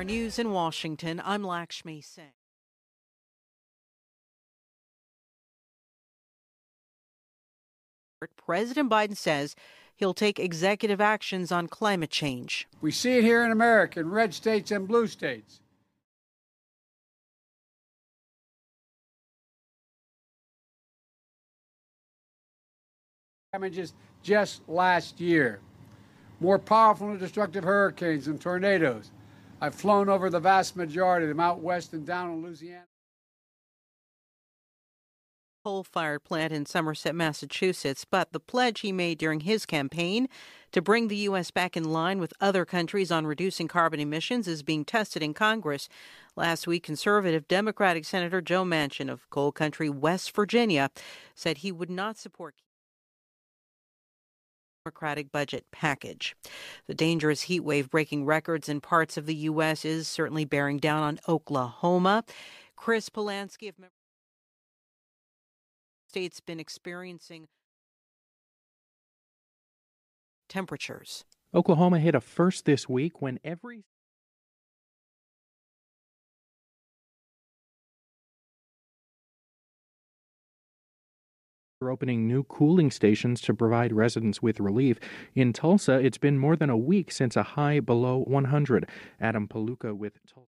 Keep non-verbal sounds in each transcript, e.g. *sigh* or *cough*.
NPR News in Washington, I'm Lakshmi Singh. President Biden says he'll take executive actions on climate change. We see it here in America, in red states and blue states. Damages just last year. More powerful and destructive hurricanes and tornadoes. I've flown over the vast majority of them out west and down in Louisiana. Coal fired plant in Somerset, Massachusetts, but the pledge he made during his campaign to bring the U.S. back in line with other countries on reducing carbon emissions is being tested in Congress. Last week, conservative Democratic Senator Joe Manchin of coal country West Virginia said he would not support. Democratic budget package. The dangerous heat wave breaking records in parts of the U.S. is certainly bearing down on Oklahoma. Chris Polansky of States been experiencing temperatures. Oklahoma hit a first this week when every We're opening new cooling stations to provide residents with relief. In Tulsa, it's been more than a week since a high below 100. Adam Paluka with Tulsa.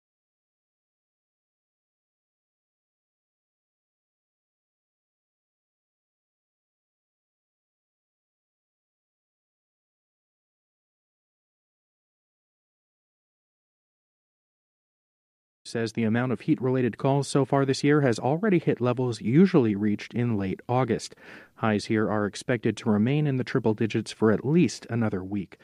says the amount of heat related calls so far this year has already hit levels usually reached in late August. Highs here are expected to remain in the triple digits for at least another week.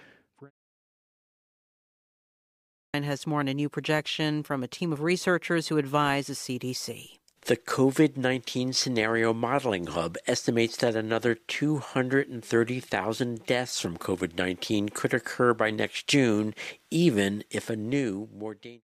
And has more on a new projection from a team of researchers who advise the CDC. The COVID 19 Scenario Modeling Hub estimates that another 230,000 deaths from COVID 19 could occur by next June, even if a new, more dangerous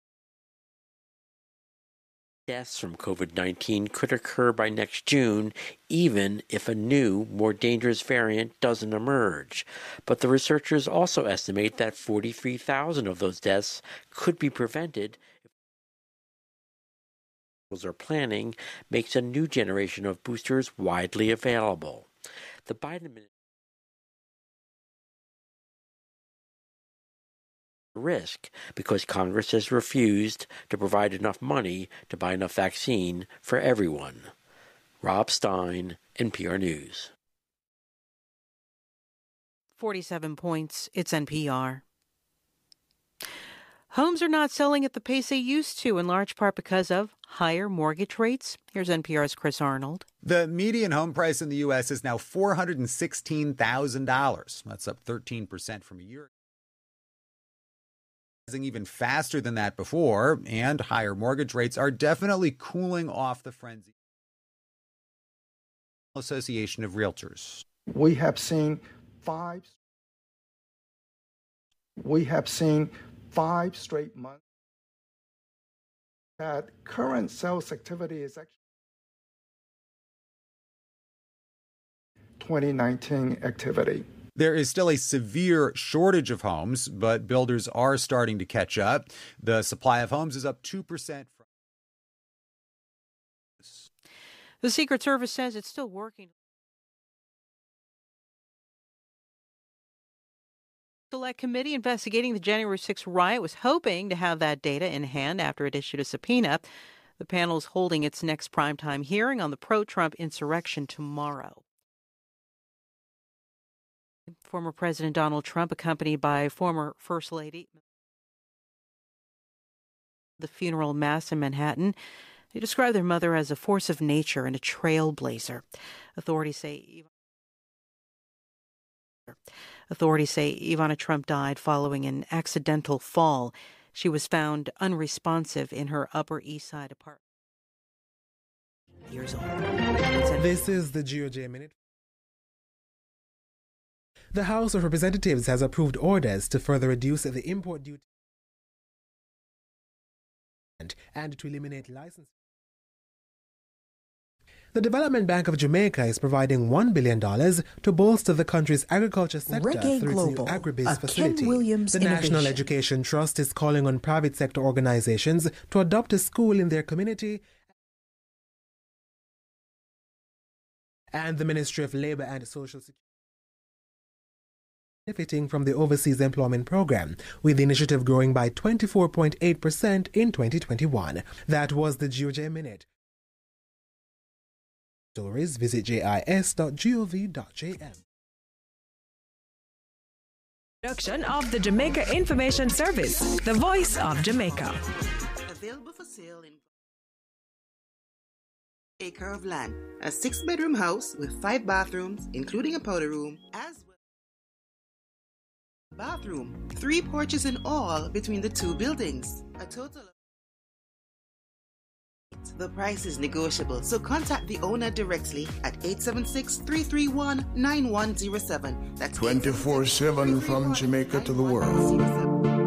Deaths from COVID 19 could occur by next June, even if a new, more dangerous variant doesn't emerge. But the researchers also estimate that 43,000 of those deaths could be prevented if are planning makes a new generation of boosters widely available. The Biden administration risk because Congress has refused to provide enough money to buy enough vaccine for everyone. Rob Stein, NPR News. 47 points. It's NPR. Homes are not selling at the pace they used to, in large part because of higher mortgage rates. Here's NPR's Chris Arnold. The median home price in the U.S. is now $416,000. That's up 13% from a year even faster than that before, and higher mortgage rates are definitely cooling off the frenzy. Association of Realtors. We have seen five we have seen five straight months that current sales activity is actually 2019 activity. There is still a severe shortage of homes, but builders are starting to catch up. The supply of homes is up 2%. The Secret Service says it's still working. Select committee investigating the January 6 riot was hoping to have that data in hand after it issued a subpoena. The panel is holding its next primetime hearing on the pro Trump insurrection tomorrow. Former President Donald Trump, accompanied by former First Lady, the funeral mass in Manhattan. They described their mother as a force of nature and a trailblazer. Authorities say Authorities say Ivana Trump died following an accidental fall. She was found unresponsive in her Upper East Side apartment. Years old. This is the GOJ Minute. The House of Representatives has approved orders to further reduce the import duty and to eliminate license. The Development Bank of Jamaica is providing $1 billion to bolster the country's agriculture sector Reggae through Global, its new agribiz facility. Williams the innovation. National Education Trust is calling on private sector organizations to adopt a school in their community. And the Ministry of Labor and Social Security benefiting from the Overseas Employment Program, with the initiative growing by 24.8% in 2021. That was the GOJ Minute. Stories visit jis.gov.jm. Production of the Jamaica Information Service, the voice of Jamaica. Available for sale in acre of land, a six-bedroom house with five bathrooms, including a powder room, as well bathroom, three porches in all between the two buildings. A total of the price is negotiable, so contact the owner directly at 876-331-9107. That's 24-7 from Jamaica to the world.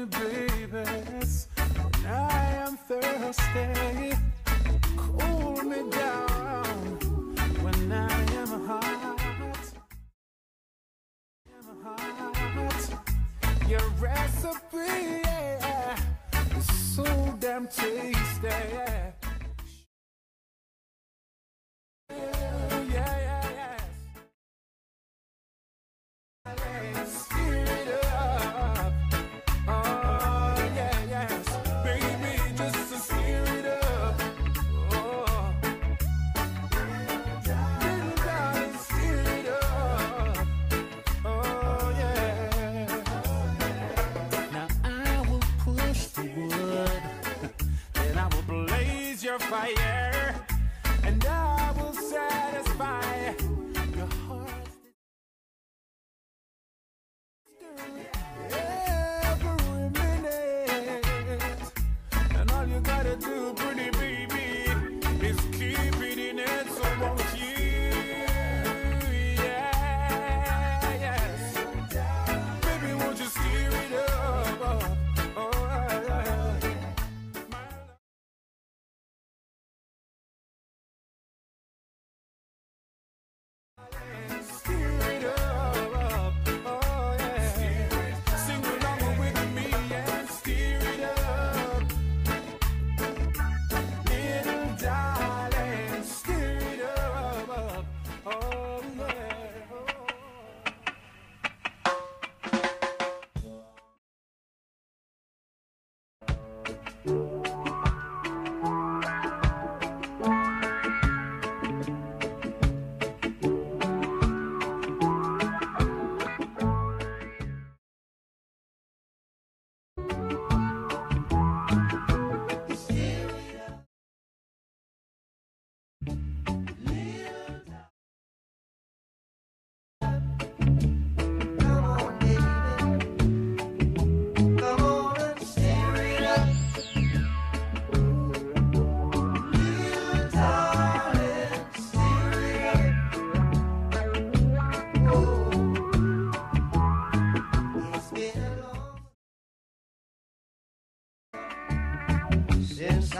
me, baby. I am thirsty, cool me down. When I am hot, am hot. Your recipe yeah, is so damn tasty.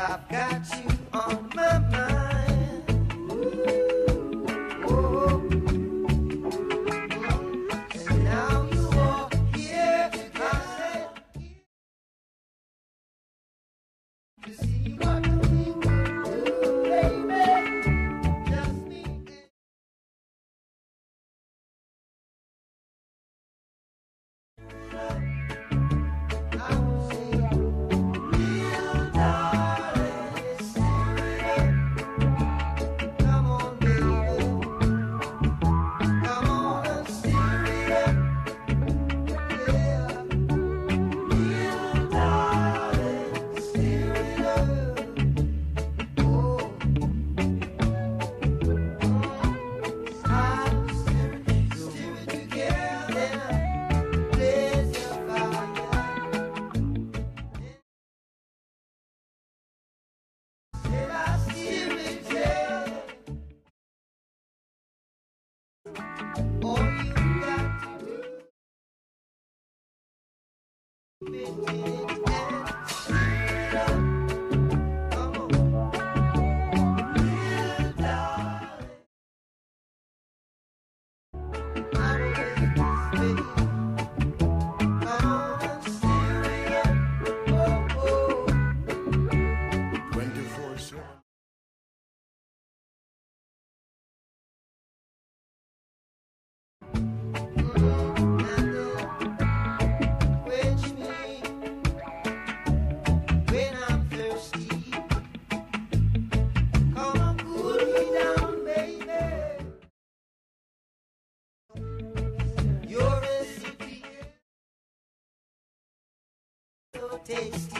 I've got you Twenty-four tasty.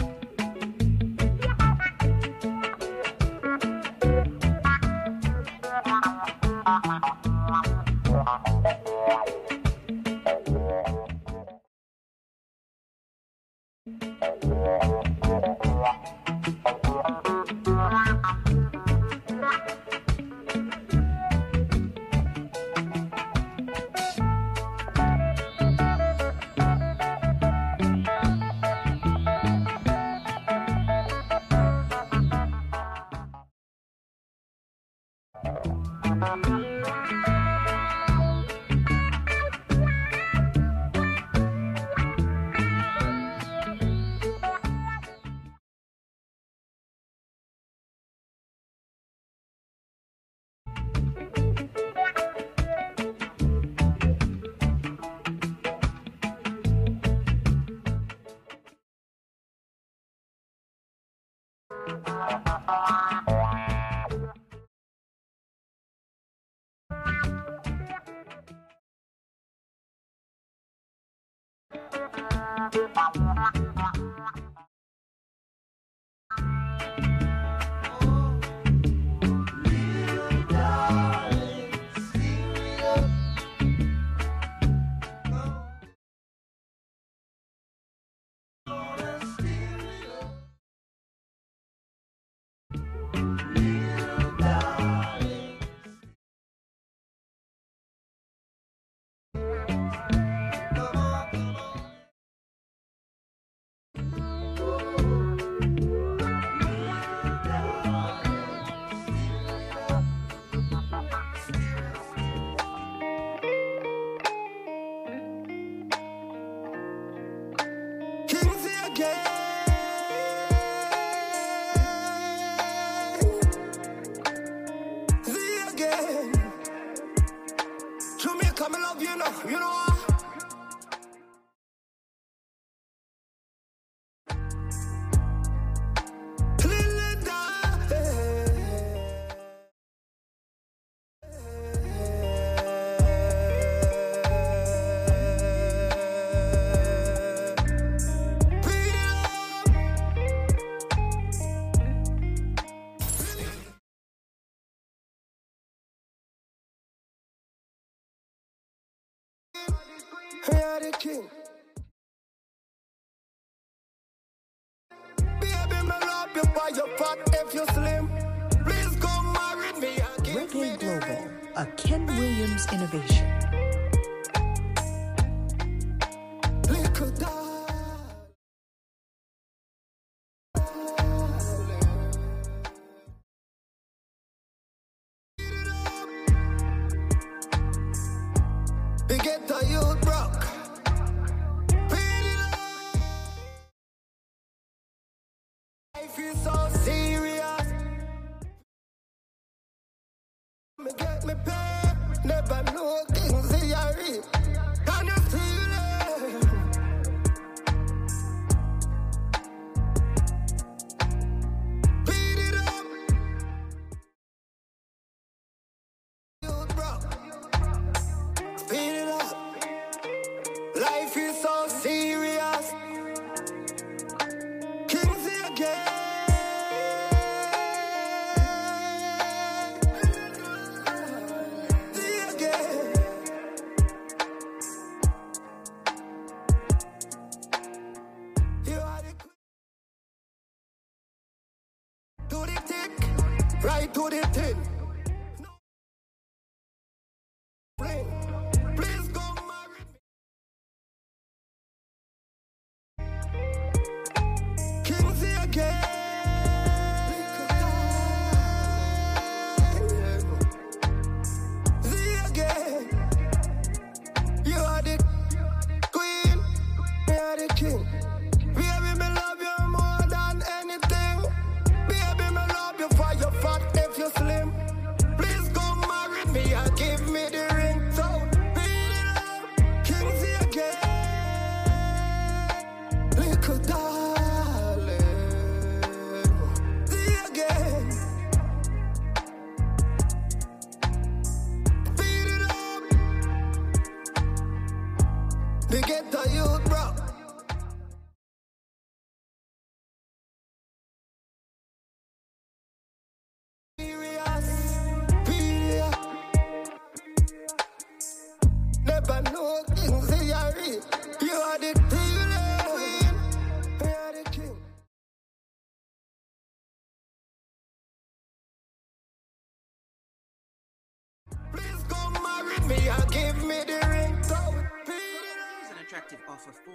We are the king. Baby, me love you by your if you slim. Please go marry me Reggae Global, a Ken Williams innovation.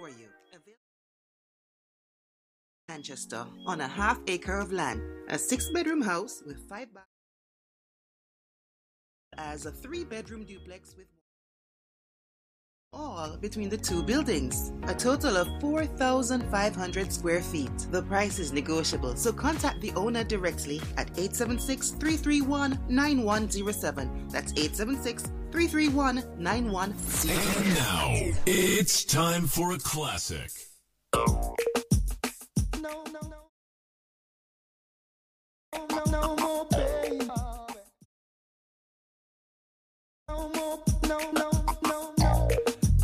for you. Manchester on a half acre of land, a six bedroom house with five baths, as a three bedroom duplex with all between the two buildings, a total of 4,500 square feet. The price is negotiable, so contact the owner directly at 876 331 9107. That's 876 331 9100. And now, it's time for a classic. No, no, no. No, no more pain. No more, no, no, no, no.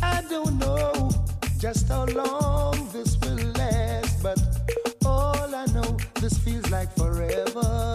I don't know just how long this will last, but all I know, this feels like forever.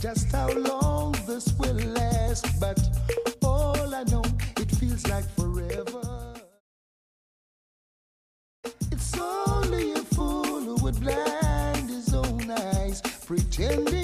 Just how long this will last, but all I know, it feels like forever. It's only a fool who would blind his own eyes, pretending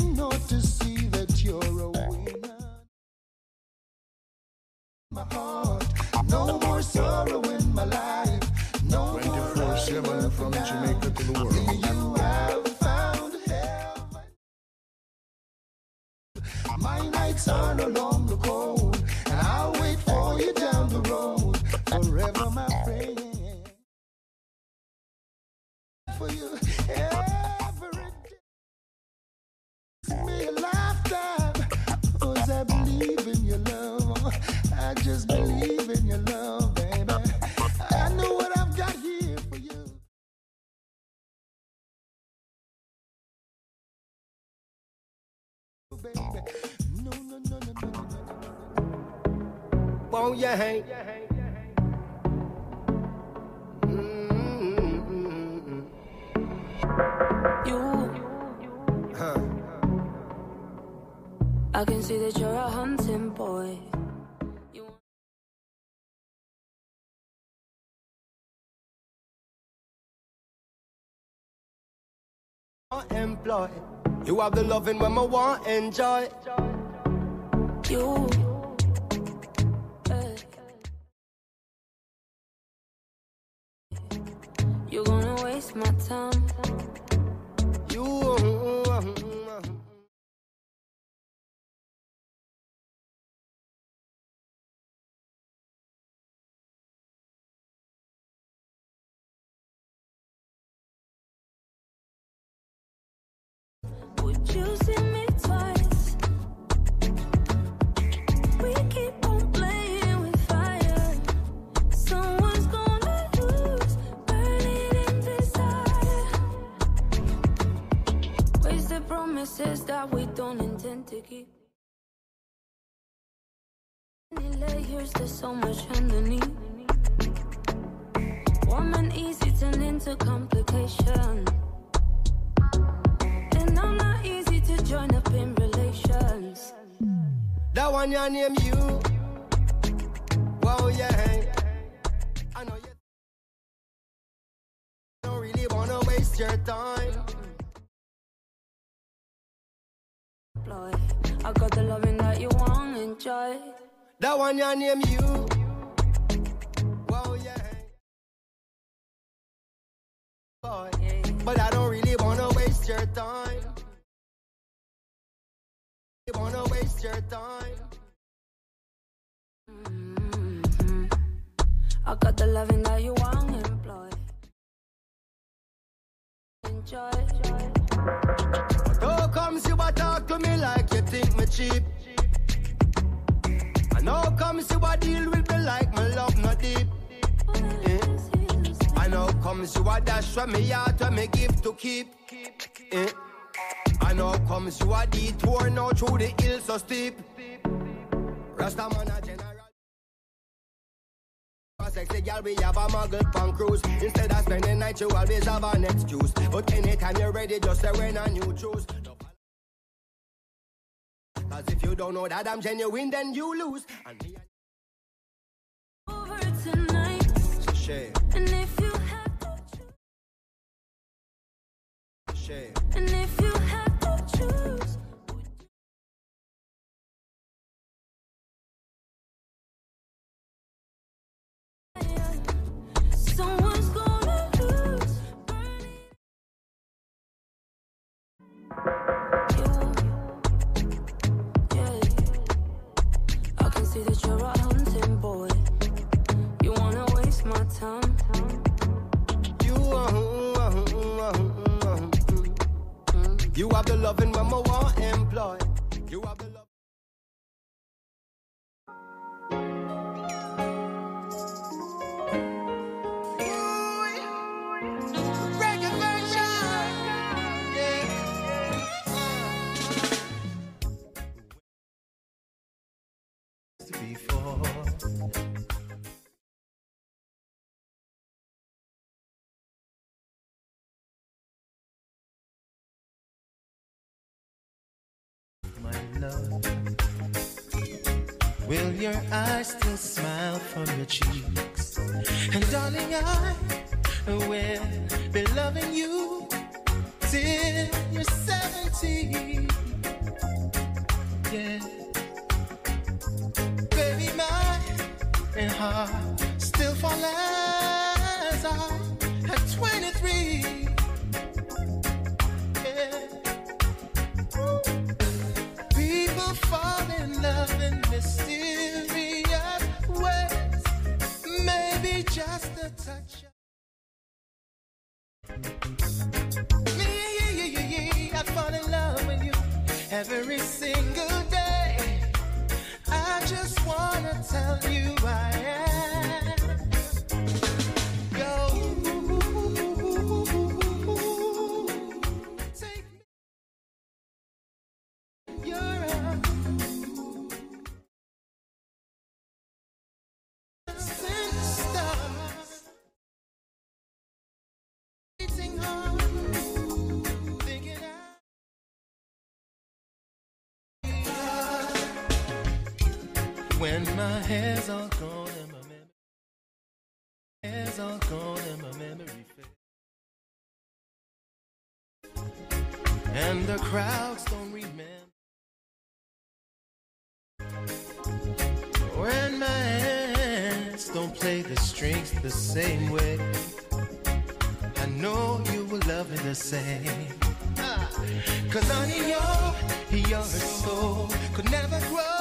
Employ. You have the loving when I want enjoy. You, you're gonna waste my time. Many layers, there's so much underneath. Warm and easy turn into complication. And I'm not easy to join up in relations. That one your name you. Whoa, yeah. I know you don't really wanna waste your time. I got the loving that you want, enjoy. That one your name you. Yeah. Boy, but I don't really wanna waste your time. You wanna waste your time. Mm-hmm. I got the loving that you want, employ. Enjoy. Cheap? And how comes you a deal with me like my love not deep? Eh? And how comes you a dash from me heart when me give to keep? Eh? And how comes you a detour now through the hills so steep? Rasta man a general. Sexy girl, we have a muggle punk cruise. Instead of spending night, you always have an excuse. But anytime you're ready, just say when a new choose. Cause if you don't know that I'm genuine, then you lose. And me, Over tonight. it's a shame, And if you have to choose, shame. Will your eyes still smile from your cheeks? And darling, I will be loving you till you're 70. Yeah. Baby, my heart still falls every single day. I just wanna tell you hair's all gone and my memory hair's all gone and my memory fades. And the crowds don't remember when my hands don't play the strings the same way. I know you will love it the same. Ah, Cause honey, your, your soul could never grow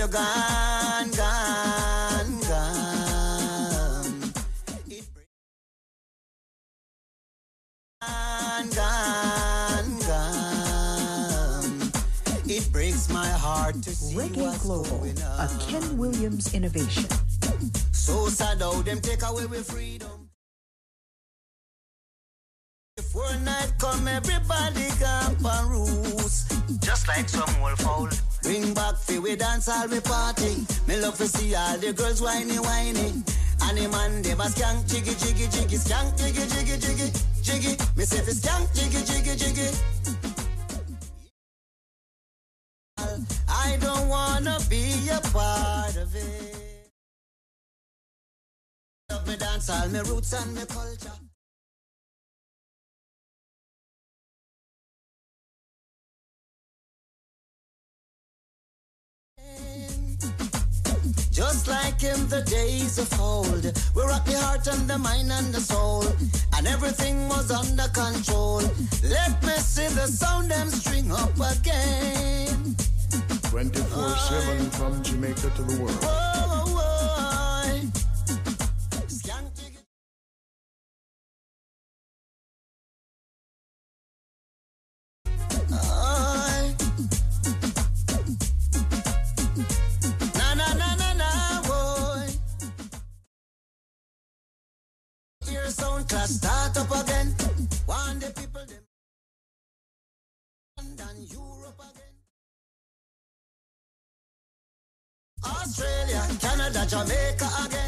world where you gone gone gone. Gone gone gone. It breaks my heart to see Reggae what's Global, going a on. Ken Williams innovation. So sad how them take away with freedom. If one night come, everybody camp and roost. Just like some. Bring back fi we dance all we party. Me love to see all the girls whiny whiny. And the man dem a skank jiggy jiggy jiggy skank jiggy jiggy jiggy jiggy. Me say fi skank jiggy jiggy jiggy. I don't wanna be a part of it. Love me dance all me roots and me culture. Like in the days of old, we rock the heart and the mind and the soul, and everything was under control. Let me see the sound them string up again. 24 7 from Jamaica to the world. Oh. Start up again. One the people them London, Europe again. Australia, Canada, Jamaica again.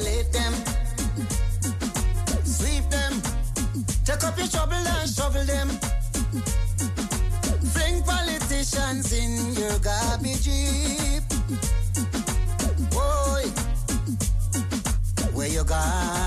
Annihilate them, sweep them, take up your trouble and shovel them. Fling politicians in your garbage heap. Boy, where you gone,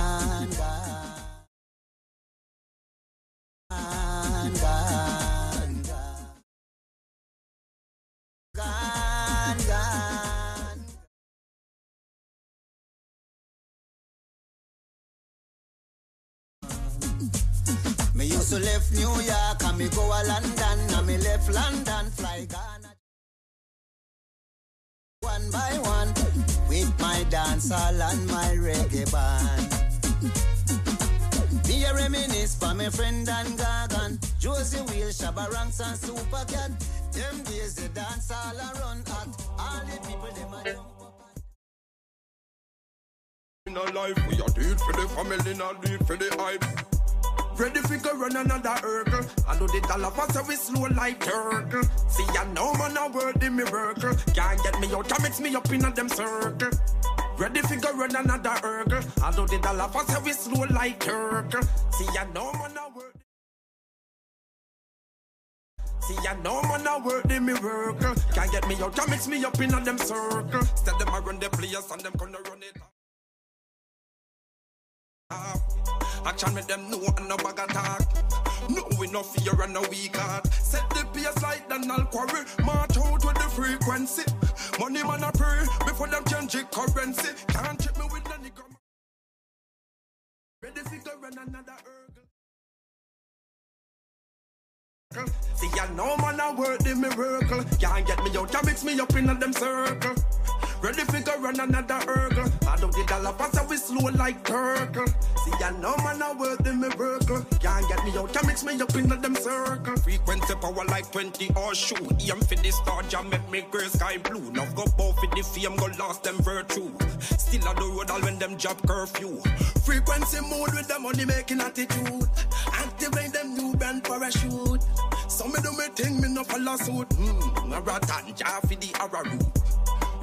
me go a London and me left London fly Ghana. One by one with my dancehall and my reggae band. Me a reminisce for my friend and Gagan, Josey Wales, Shabba and Super Cat. Them days the dance all around hot. All the people them a. In a life, we are it for the family, not do for the hype. Ready fi go run another hurdle. I know the dollar pass we slow like turtle. See I know man a in me miracle. Can't get me out, mix me up in a them circle. Ready fi go run another hurdle. I know the dollar pass we slow like turtle. See I know man a word. See, I know man word in me miracle. Can't get me out, can't mix me up in a them circle. Instead them a run the players and them gonna run it. off. Action make them know and no bag attack. No, we no fear and no weak heart. Set the pace like Donald Quarrie. March out with the frequency. Money man a pray before them change the currency. Can't check me with the nigga. Ready fi go run another hurdle. See, I know man a word the miracle. Can't get me out, can mix me up in a them circle. Ready fi go run another hurdle. I don't the dollar pass we slow like turtle. See, I know man a word the miracle. Can't get me out, can mix me up in them circle. Frequency power like 20 or shoe. Aim for the star, jam make me gray sky blue. Now go bow for the fame, go lost them virtue. Still on the road all when them job curfew. Frequency mood with the money making attitude. Activate them new brand parachute. Some me do me thing, me no follow suit. Hmm, a ratan, jar for the arrow.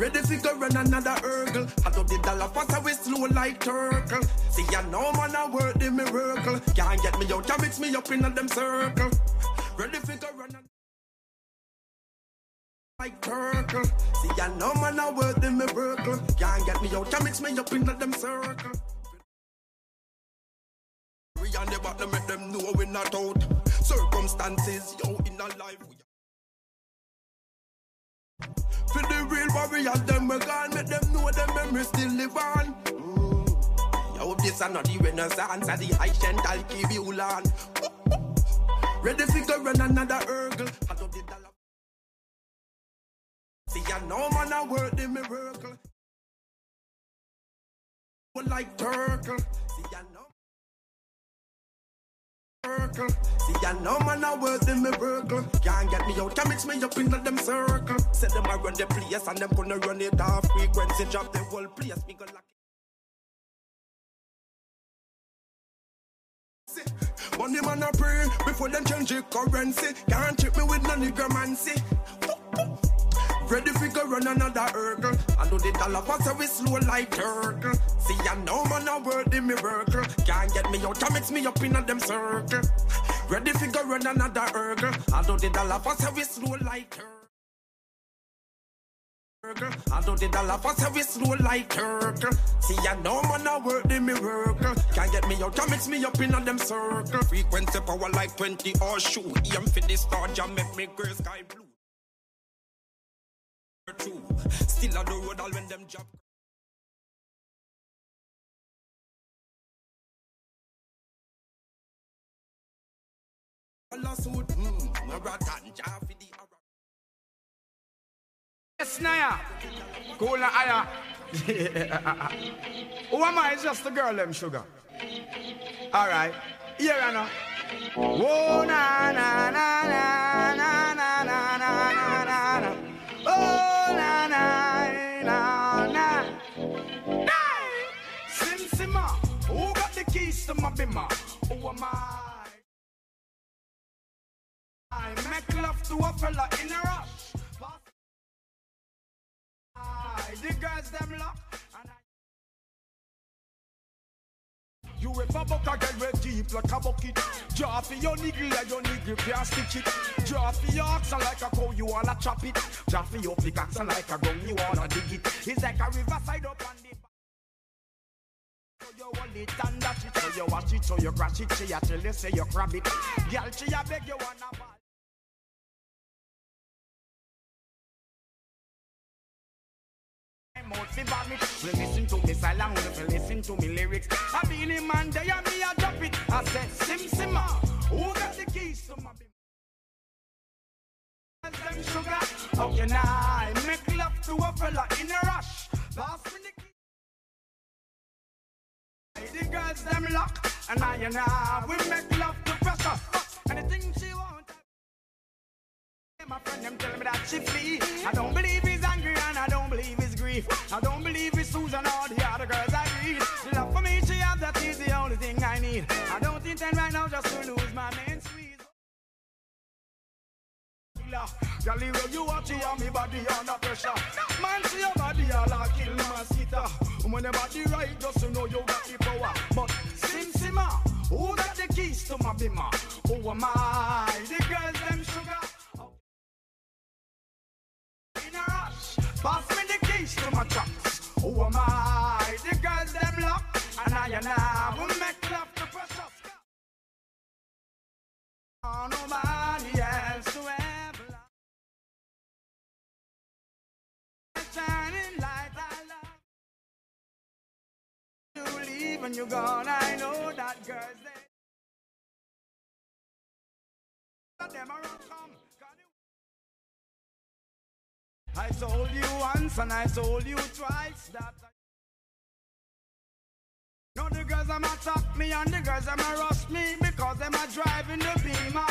Ready fi go run another hurdle. I do the dollar pass we slow like turtle. See I know man a word the miracle. Can't get me out, can mix me up in a them circle. Ready fi go run another like turtle. See I know man a word the miracle. Can't get me out, can mix me up in a them circle. We and the bottom make them know we not out. Circumstances, yo, in a life. We For the real warriors, them we gone. Make them know them memories still live on. Mm. Yo, this are not the renaissance, are the you on. Ready fi go run another hurdle. I do the dollar. I work the miracle. Like turtle. See, I know. See, I know man, I work the miracle. Can't get me out, can mix me up in them circle. Set them I run the place and them gonna run it off frequency. Drop the whole place, me go lock it. Money man I pray before them change the currency. Can't trick me with no niggermancy. Ready fi go run another hurdle. I do the dollar pass so we slow like turtle. See I know man I work the miracle. Can't get me out, can mix me up in a them circle. Ready fi go run another hurdle. I do the dollar pass so we slow like turtle. I do the dollar so we slow like turtle. See I know man I work the miracle. Can't get me out, can mix me up in a them circle. Frequency power like 20 or shoe. Aim for the star, jam make me gray sky blue. True. Still on the road all when them job. Lawsuit, Maratan, mm, Jaffi the Yes, Naya. Cool na aya. *laughs* Who am I? It's just the girl, them sugar. All right. Here I know. Whoa, na na na na na na na the girls them lock. You ever buck a girl with deep like a bucket Draw for your niggle like your niggle can't stitch it Draw for your oxen like a cow you wanna chop it Draw for your pickaxe like a gun you wanna dig it It's like a riverside up on the you hold it and dash it, so you wash it, so you crash it, she a tell you say you grab it. Girl, she a beg you wanna ball. Mouth fi vomit. Well, listen to me silent, well, listen to me lyrics. I been in man, they and me a drop it. I said, Sim Simma, ah, who got the keys to my? Them sugar, how can I make love to a fella in a rush? Pass me the key. The girls them lock, and I and I we make love to pressure. Anything she want. My friend them tell me that she flee. I don't believe and I don't believe it's grief. I don't believe it's Susan or the other girls I read. The love for me she have that is the only thing I need. I don't intend right now just to lose my main squeeze. Girl, the you watch it, me body under pressure. Man, see your body all a kill my mosquito. When your body right, just to know you got the power. But Sim Simma, who got the keys to my bimmer? Who am I? The girls pass me the keys to my trucks. Who am I? The girls them lock, and I and I will make love to precious. Oh, nobody else to ever love. Shining light, I love. You leave and you're gone. I know that girls they. Them are come. I told you once and I told you twice that. I... No, the girls them attack me and the girls them rush me because them a driving the beamer.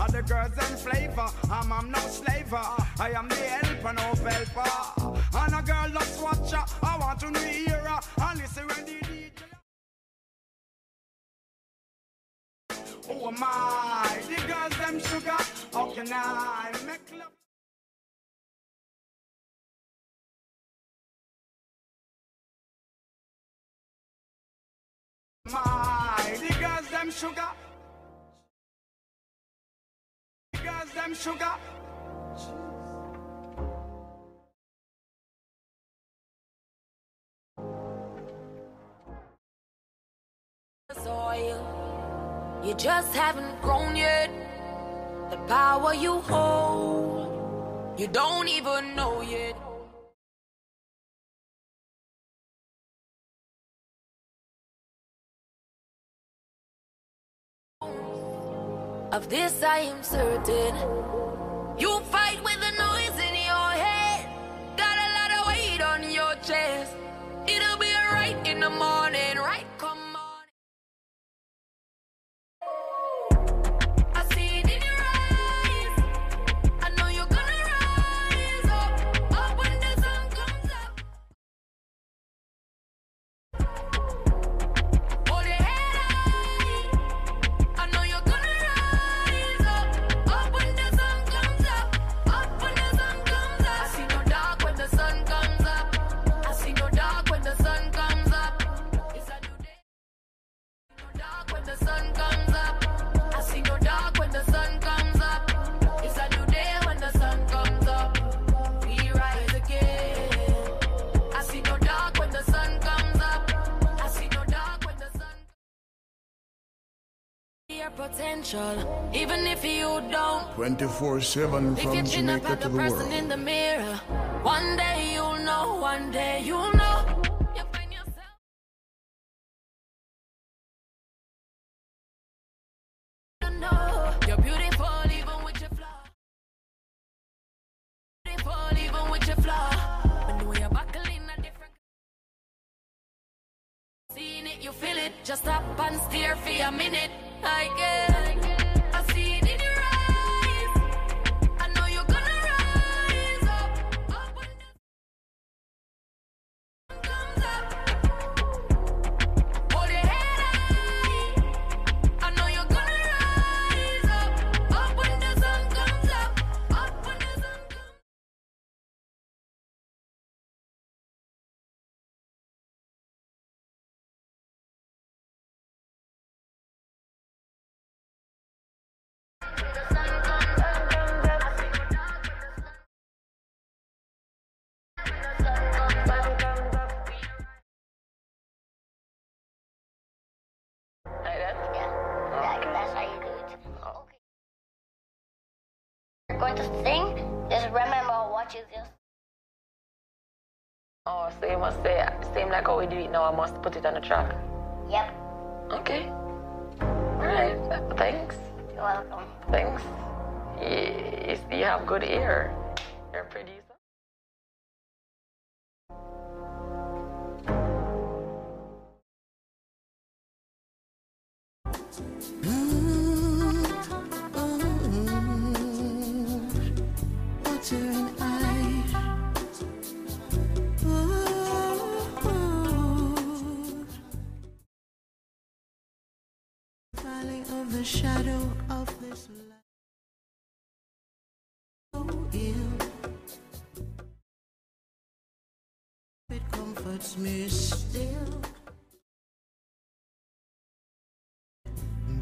And the girls them flavor, I'm, I'm no slaver. I am the helper, no helper. And a girl just watch her, I want to hear her and listen when the DJ. Am oh I? The girls them sugar. How can I make love? My, the girls them sugar. The girls them sugar. soil. You just haven't grown yet. The power you hold, you don't even know yet. Of this I am certain. You fight with the noise potential, even if you don't. 24 7 from you chin up Jamaica to the world. in the mirror, one day you'll know, one day you'll know. You find yourself. to know You're beautiful even with your flaw. Beautiful even with your flaw. But you're buckling a different. Seeing it, you feel it. Just stop and stare for a minute. I get. Going to sing. Just remember what you just. Oh, so you must say, same like how we do it now, I must put it on the track. Yep. Okay. Alright, thanks. You're welcome. Thanks. You, you have good ear. Comforts me still.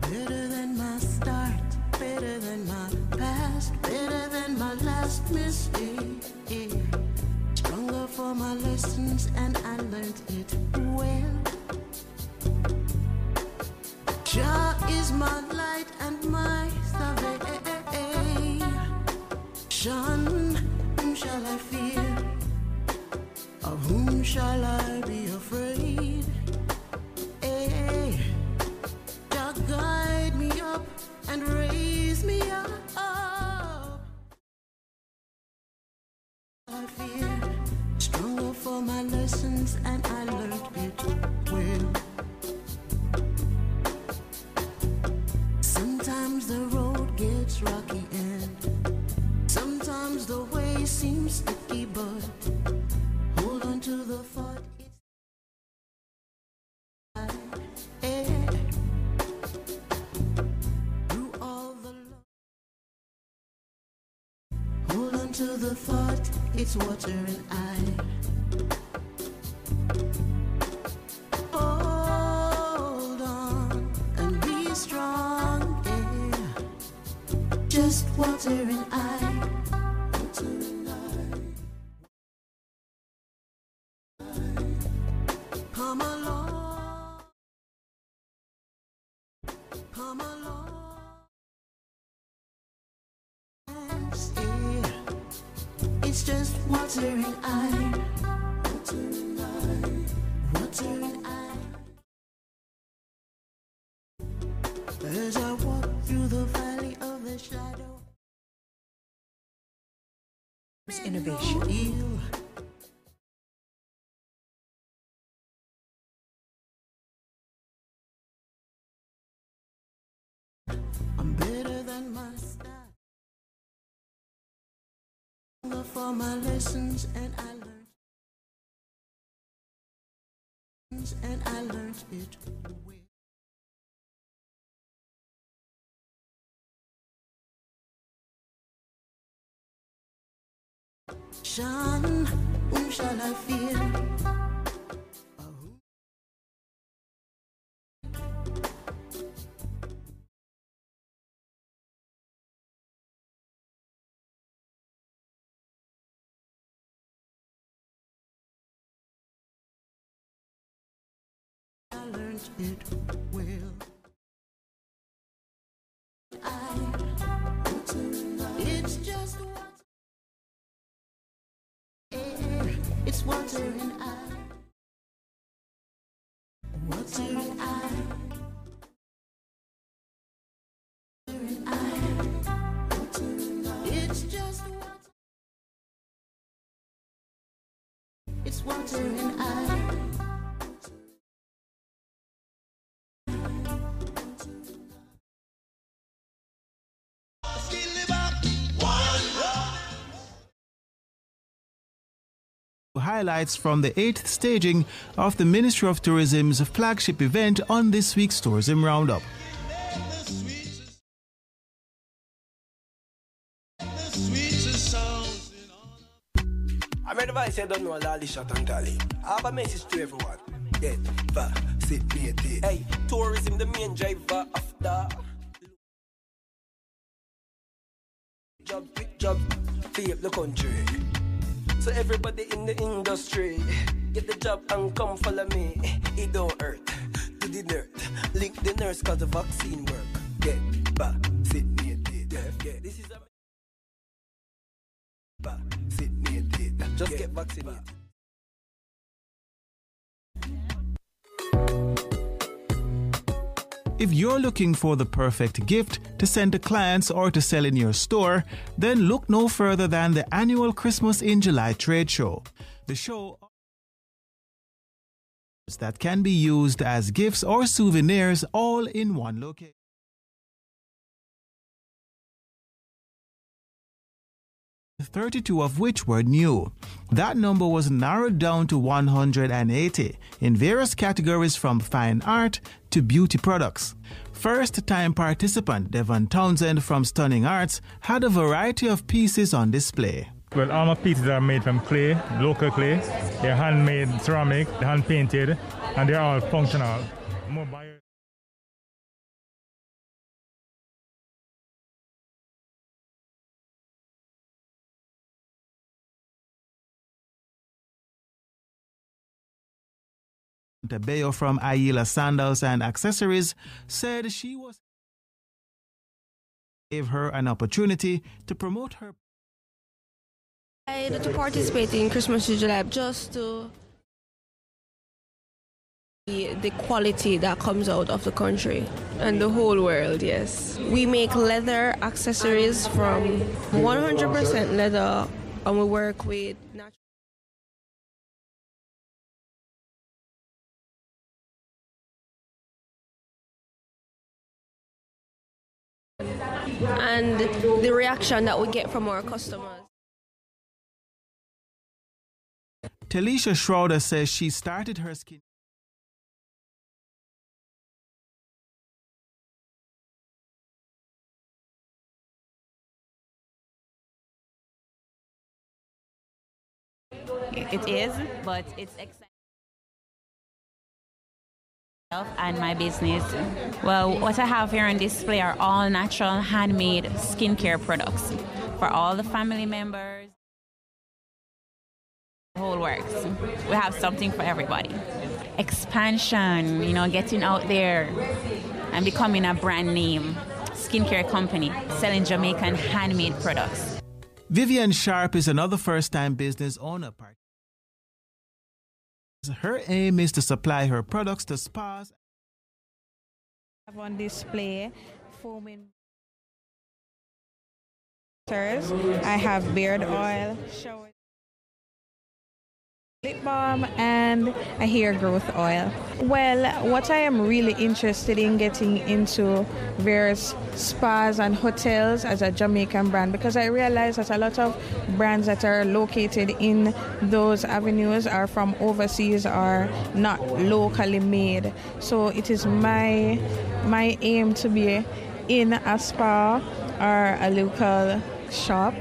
Better than my start, better than my past, better than my last mistake. Stronger for my lessons, and I learned it well. Jah is my light and my Whom shall I fear? Of whom shall I be afraid? It's water and I. Innovation. I'm better than my style. For my lessons, and I learned, and I learned it Shun, whom shall I fear? I learned it well. It's watering eye. Watering eye. Watering eye. Water. It's just water. It's watering eye. Highlights from the eighth staging of the Ministry of Tourism's flagship event on this week's Tourism Roundup. I'm advice you don't know all the shot and tally. I have a message to everyone. Get vaccinated. Hey, tourism the main driver of the job, job, save the country. So everybody in the industry, get the job and come follow me. It don't hurt. To the nerd, link the nurse cause the vaccine work. Get vaccinated. Get this is a vaccinated. Just get vaccinated. If you're looking for the perfect gift to send to clients or to sell in your store, then look no further than the annual Christmas in July trade show. The show that can be used as gifts or souvenirs all in one location. 32 of which were new. That number was narrowed down to 180 in various categories from fine art to beauty products. First time participant Devon Townsend from Stunning Arts had a variety of pieces on display. Well, all my pieces are made from clay, local clay. They're handmade ceramic, hand painted, and they're all functional. Bio- from Ayila Sandals and Accessories said she was gave her an opportunity to promote her I to participate in Christmas July just to the the quality that comes out of the country and the whole world, yes. We make leather accessories from 100% leather and we work with natural and the reaction that we get from our customers. Talisha Schroeder says she started her skin It is, but it's exciting. And my business. Well, what I have here on display are all natural handmade skincare products for all the family members. The whole works. We have something for everybody. Expansion, you know, getting out there and becoming a brand name skincare company selling Jamaican handmade products. Vivian Sharp is another first time business owner. Her aim is to supply her products to spas. have on display foaming I have beard oil, shower lip balm, and a hair growth oil. Well, what I am really interested in getting into various spas and hotels as a Jamaican brand because I realize that a lot of brands that are located in those avenues are from overseas are not locally made. So it is my my aim to be in a spa or a local shop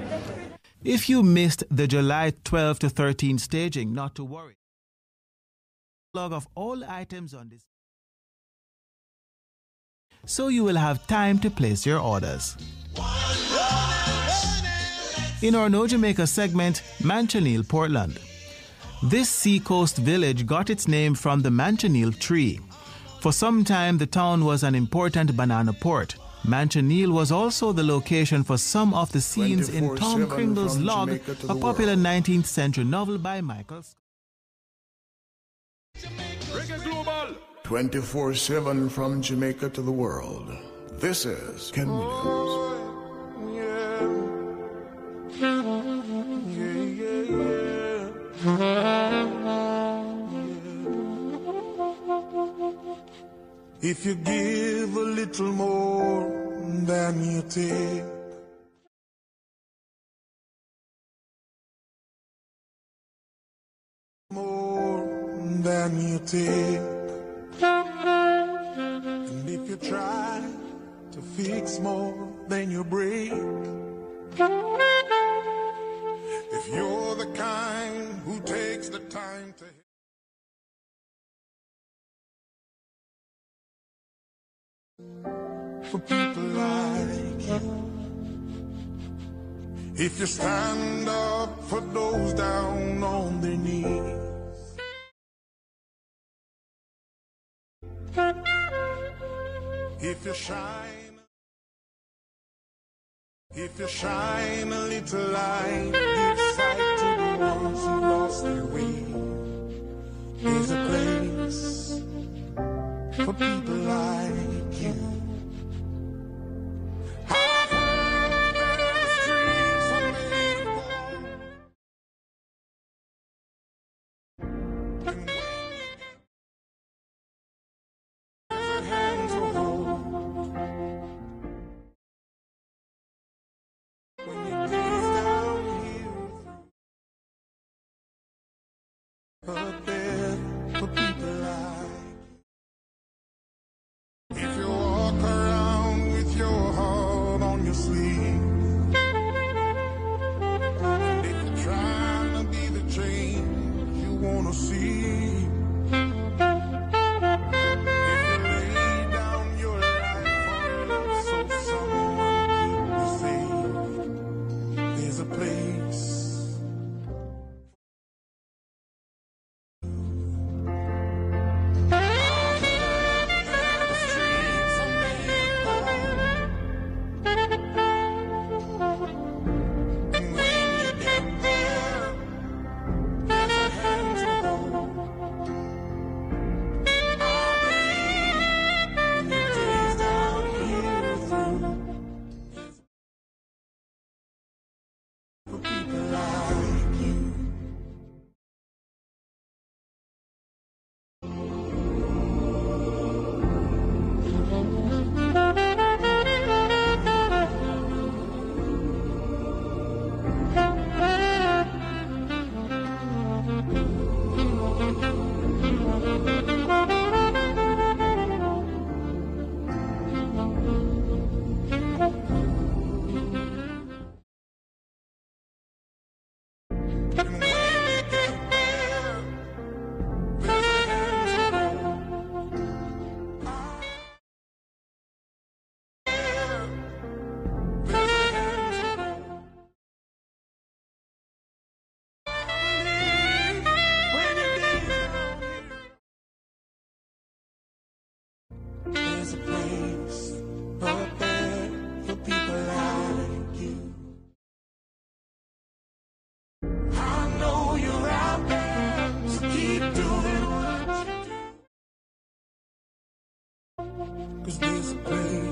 If you missed the July 12 to 13 staging, not to worry. Log of all items on this. So you will have time to place your orders. In our No Jamaica segment, Manchioneal, Portland. This seacoast village got its name from the Manchineel tree. For some time, the town was an important banana port. Manchioneal was also the location for some of the scenes in Tom Cringle's Log, a popular 19th century novel by Michael 24 7 from Jamaica to the world. This is Ken oh, Williams. Oh, yeah. Yeah, yeah, If you give a little more than you take, more than you take, and if you try to fix more than you break, if you're the kind who takes the time to for people like you. If you stand up for those down on their knees. If you shine, if you shine a little light, give sight to the ones who lost their way. There's a place for people like you. I've Cause a place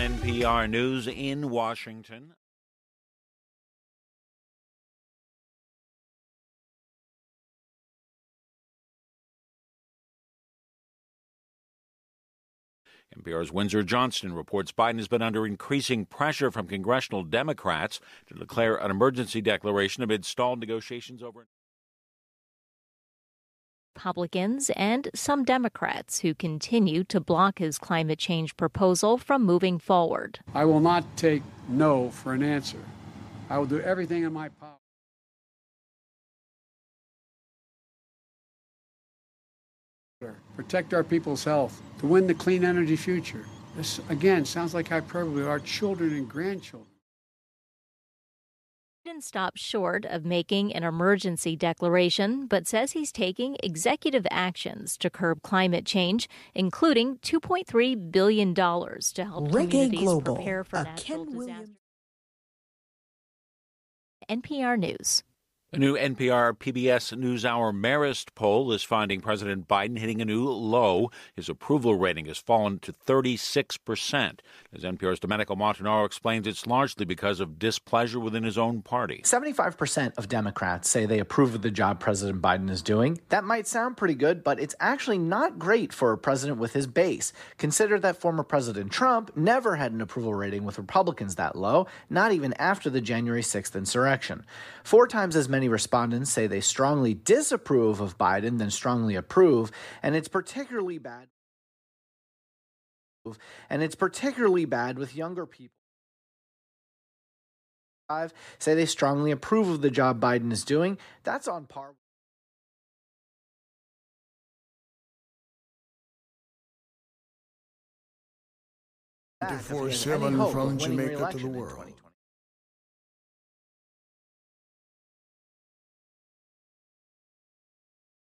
NPR News in Washington. NPR's Windsor Johnston reports Biden has been under increasing pressure from congressional Democrats to declare an emergency declaration amid stalled negotiations over. Republicans and some Democrats who continue to block his climate change proposal from moving forward. I will not take no for an answer. I will do everything in my power. To protect our people's health to win the clean energy future. This, again, sounds like hyperbole. Our children and grandchildren. Biden stopped short of making an emergency declaration, but says he's taking executive actions to curb climate change, including $2.3 billion to help Reggae communities Global, prepare for a natural Ken disasters. NPR News. A new NPR PBS NewsHour Marist poll is finding President Biden hitting a new low. His approval rating has fallen to 36%. As NPR's Domenico Montanaro explains, it's largely because of displeasure within his own party. 75% of Democrats say they approve of the job President Biden is doing. That might sound pretty good, but it's actually not great for a president with his base. Consider that former President Trump never had an approval rating with Republicans that low, not even after the January 6th insurrection. Four times as many respondents say they strongly disapprove of Biden than strongly approve, and it's particularly bad and it's particularly bad with younger people. Five say they strongly approve of the job Biden is doing. That's on par. back if he has any 24/7 from Jamaica to the world.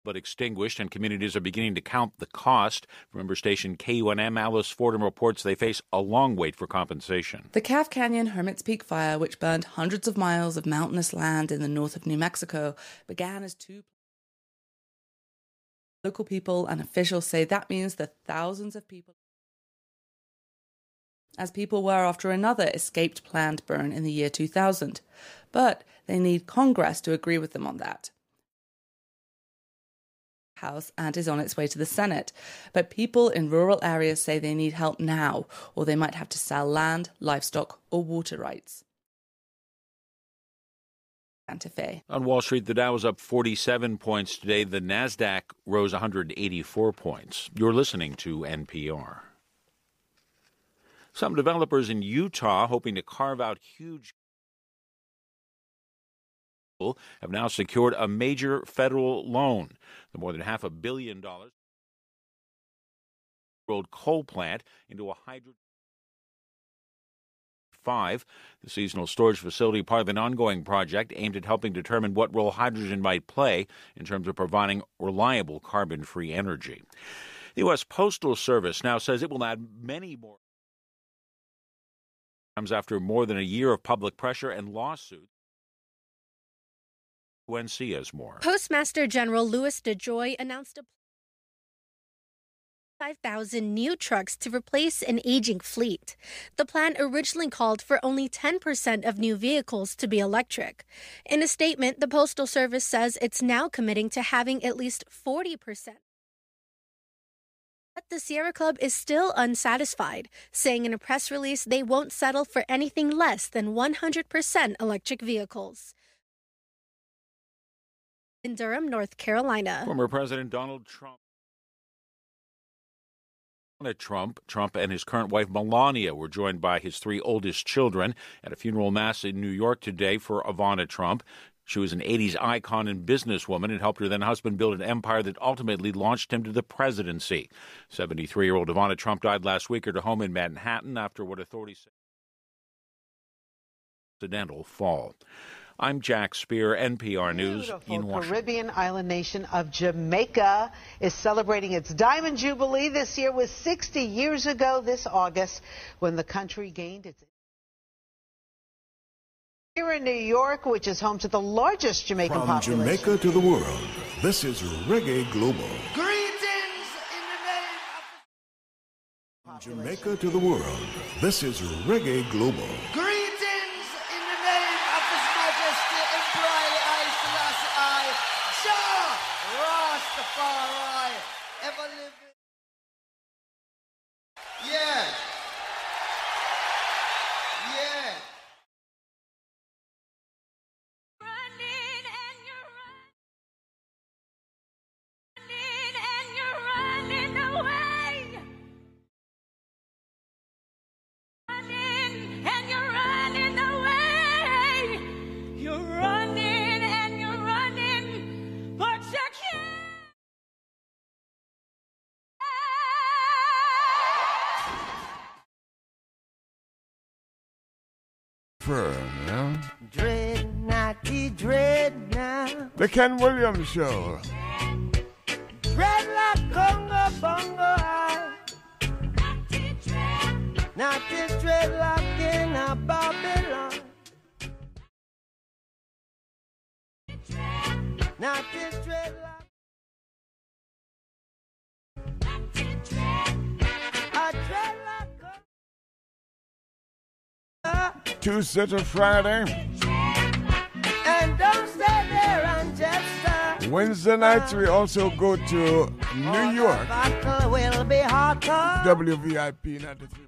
But extinguished, and communities are beginning to count the cost. Member station KUNM Alice Fordham reports they face a long wait for compensation. The Calf Canyon Hermit's Peak fire, which burned hundreds of miles of mountainous land in the north of New Mexico, began as two. Local people and officials say that means that thousands of people, as people were after another escaped planned burn in the year 2000. But they need Congress to agree with them on that. House and is on its way to the Senate. But people in rural areas say they need help now, or they might have to sell land, livestock, or water rights. On Wall Street, the Dow was up 47 points today. The Nasdaq rose 184 points. You're listening to NPR. Some developers in Utah hoping to carve out huge have now secured a major federal loan. The more than half a billion dollars rolled coal plant into a hydrogen five. The seasonal storage facility, part of an ongoing project aimed at helping determine what role hydrogen might play in terms of providing reliable carbon free energy. The U.S. Postal Service now says it will add many more comes after more than a year of public pressure and lawsuits. Has more. Postmaster General Louis DeJoy announced a 5,000 new trucks to replace an aging fleet. The plan originally called for only 10% of new vehicles to be electric. In a statement, the Postal Service says it's now committing to having at least 40%. But the Sierra Club is still unsatisfied, saying in a press release they won't settle for anything less than 100% electric vehicles. In Durham, North Carolina. Former President Donald Trump. Trump, Trump and his current wife Melania were joined by his three oldest children at a funeral mass in New York today for Ivana Trump. She was an 80s icon and businesswoman and helped her then husband build an empire that ultimately launched him to the presidency. 73 year old Ivana Trump died last week at her home in Manhattan after what authorities say accidental fall. I'm Jack Speer, NPR News Beautiful in Washington. Caribbean island nation of Jamaica is celebrating its Diamond Jubilee this year was 60 years ago this August when the country gained its here in New York, which is home to the largest Jamaican From population. Jamaica to the world, this is Reggae Global. Greetings in the name of... Population. Jamaica to the world. This is Reggae Global. Greetings Firm, yeah? Dread naughty dread now. The Ken Williams Show. Dread like Congo bongo ah. high. Naughty dread like in a Babylon. Naughty dread like. Tuesday to Friday. And don't stay there uh, Wednesday nights we also go to New York. will be. WVIP 93.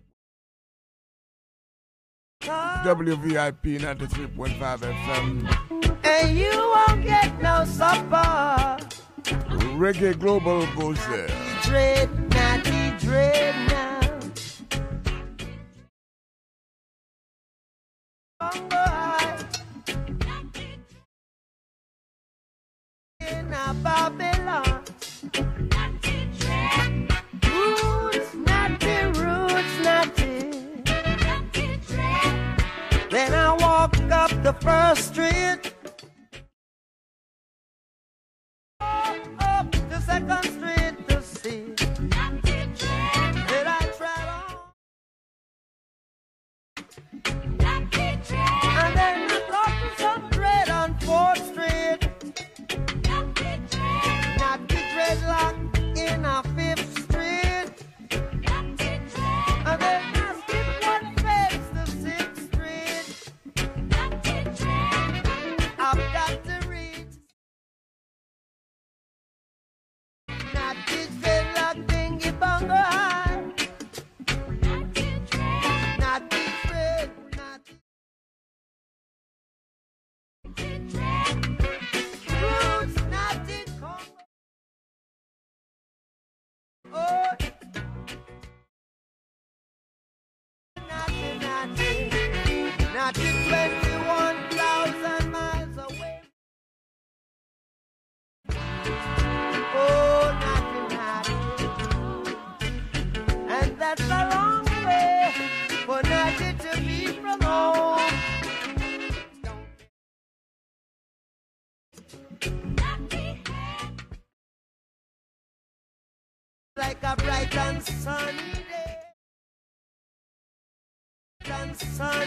WVIP 93.5 FM. And you won't get no supper. Reggae Global goes there. Dread, naughty dread Bright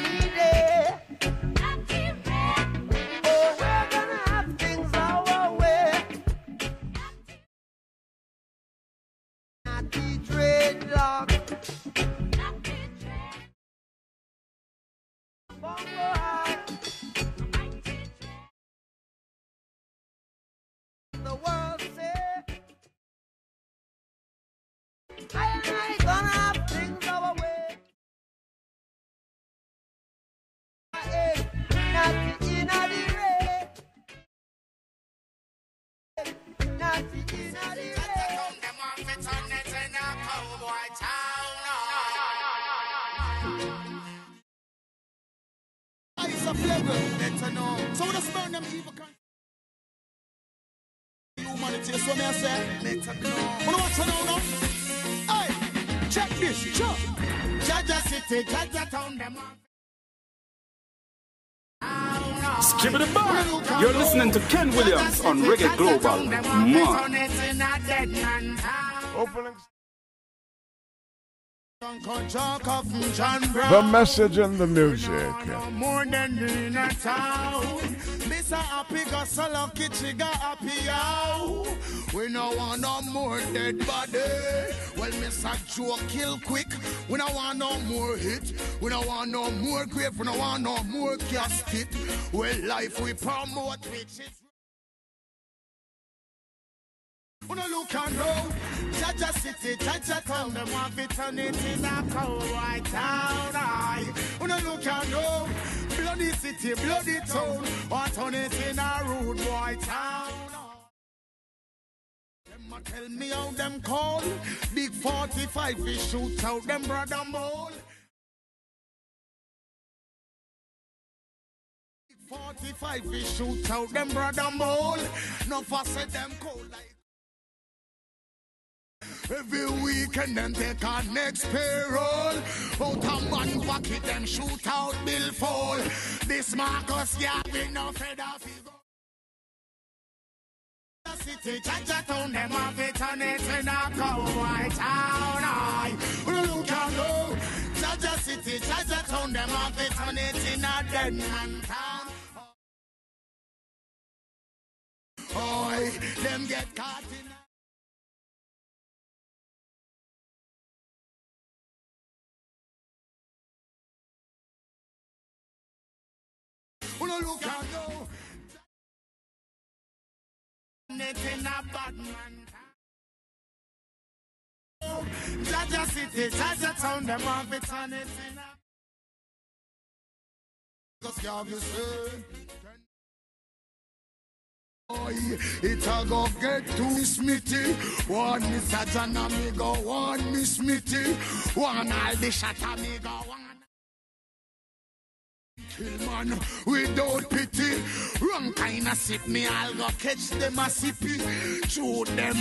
Ice of level, better know. So we just burn them evil con- humanity. That's what me I say. Better know. Wanna watch it now, now? Hey, check this, check. Jaja City, Jaja Town, them on. Skip it back. You're listening to Ken Williams on Reggae Global. Man. The message and the music. We no want no more dead body. We Well. Joe kill quick. We don't want no more hit. We don't want no more grave. We don't want no more casket. Well, life we promote, which is. I look and know, Jaja City, Jaja Town, them want to turn it in a cold white town. Aye. I look and know, bloody city, bloody town, want turn it in a rude white town. Them a tell me how them call, big 45 we shoot out them brother mole. Big 45 we shoot out them brother mole. No at them cold like Every weekend them take our next payroll. Out of man pocket them shoot out bill fall. This Marcus Garvey no fed off City, Jaja town, them have it on it in a cowboy town. Aye, look at go. Jaja City, Jaja town, them have it on it in a dead man town. Oi, them get caught in And go. It a bad man. Jaja City, Jaja Town, them want it on it in a. Can't you say? Boy, it a go get to Miss Mitty. One Mr. John me go, one Miss Mitty. One all the shot me go, one. Kill man without pity. Wrong kind of sip me, I'll go catch them a sippy. Chew them,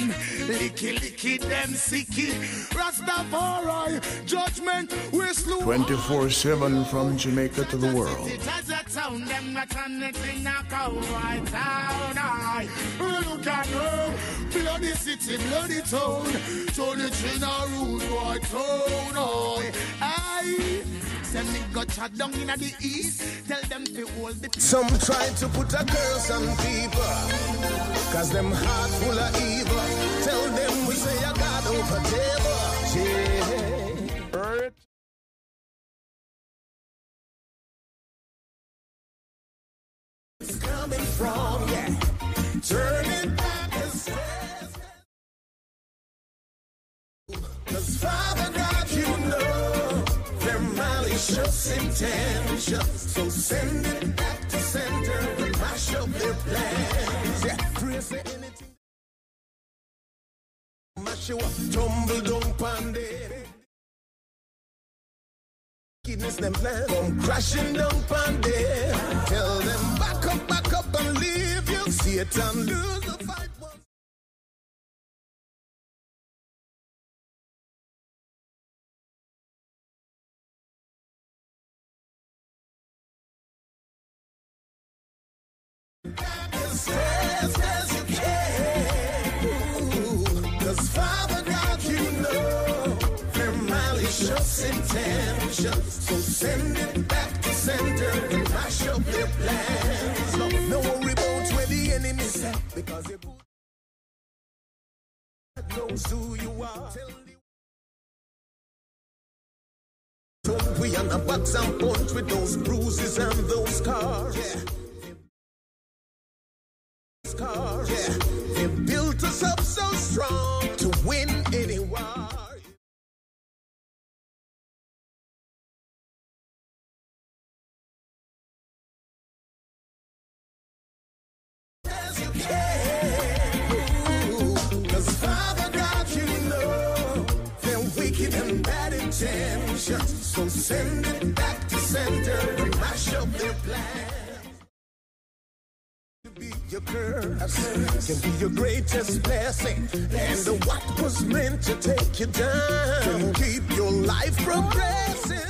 licky licky them sicky. Rastafari, judgment, we slew. 24 7 from Jamaica to the world. Jaja town, them not on it in a cowboy town. Aye. Look at her, bloody city, bloody town. Turn it in a rude boy town. Aye. Aye. Send me go chat down in the east. Tell them to hold the Some try to put a curse on people, cause them heart full of evil. Tell them we say a God over table. Yeah. Earth. It's coming from, yeah. Malicious intentions. So send it back to center and mash up their plans. Yeah, say anything. Mash you up, tumble down, pandemic. Wickedness them plan come crashing down pan there. Tell them back up, back up and leave you. Satan lose knows who you are. The we on a box and punch with those bruises and those scars? Yeah. Scars. Yeah. Curse can be your greatest blessing. And the what was meant to take you down can keep your life progressing.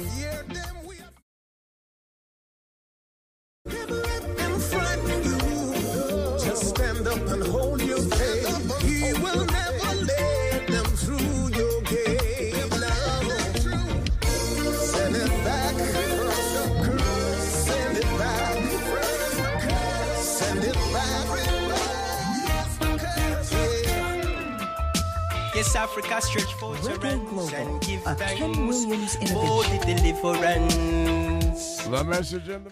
Cause Yes, Africa stretch forth your Reggae hands and give a thanks Ken Williams for the deliverance. The message in the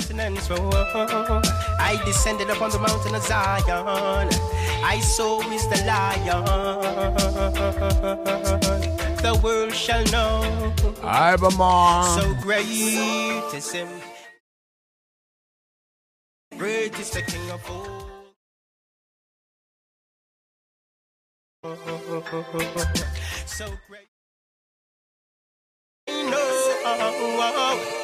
Countenance, oh, oh, oh, oh, I descended upon the mountain of Zion. I saw is the lion. The world shall know. I, Ibermon. So great is him. Great is the King of all. So great. know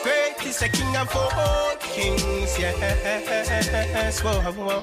great is the King of all kings, yes. Whoa, whoa,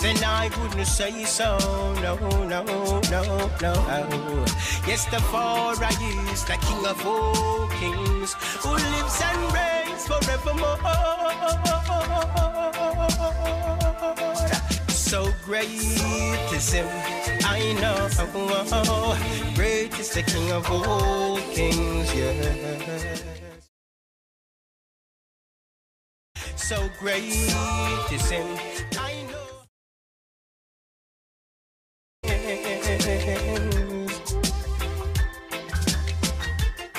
then I wouldn't say so. No, no, no, no. Yes, the Father is the King of all kings, who lives and reigns forevermore. So great is Him, I know. Great is the King of all kings, yes. So great is Him, I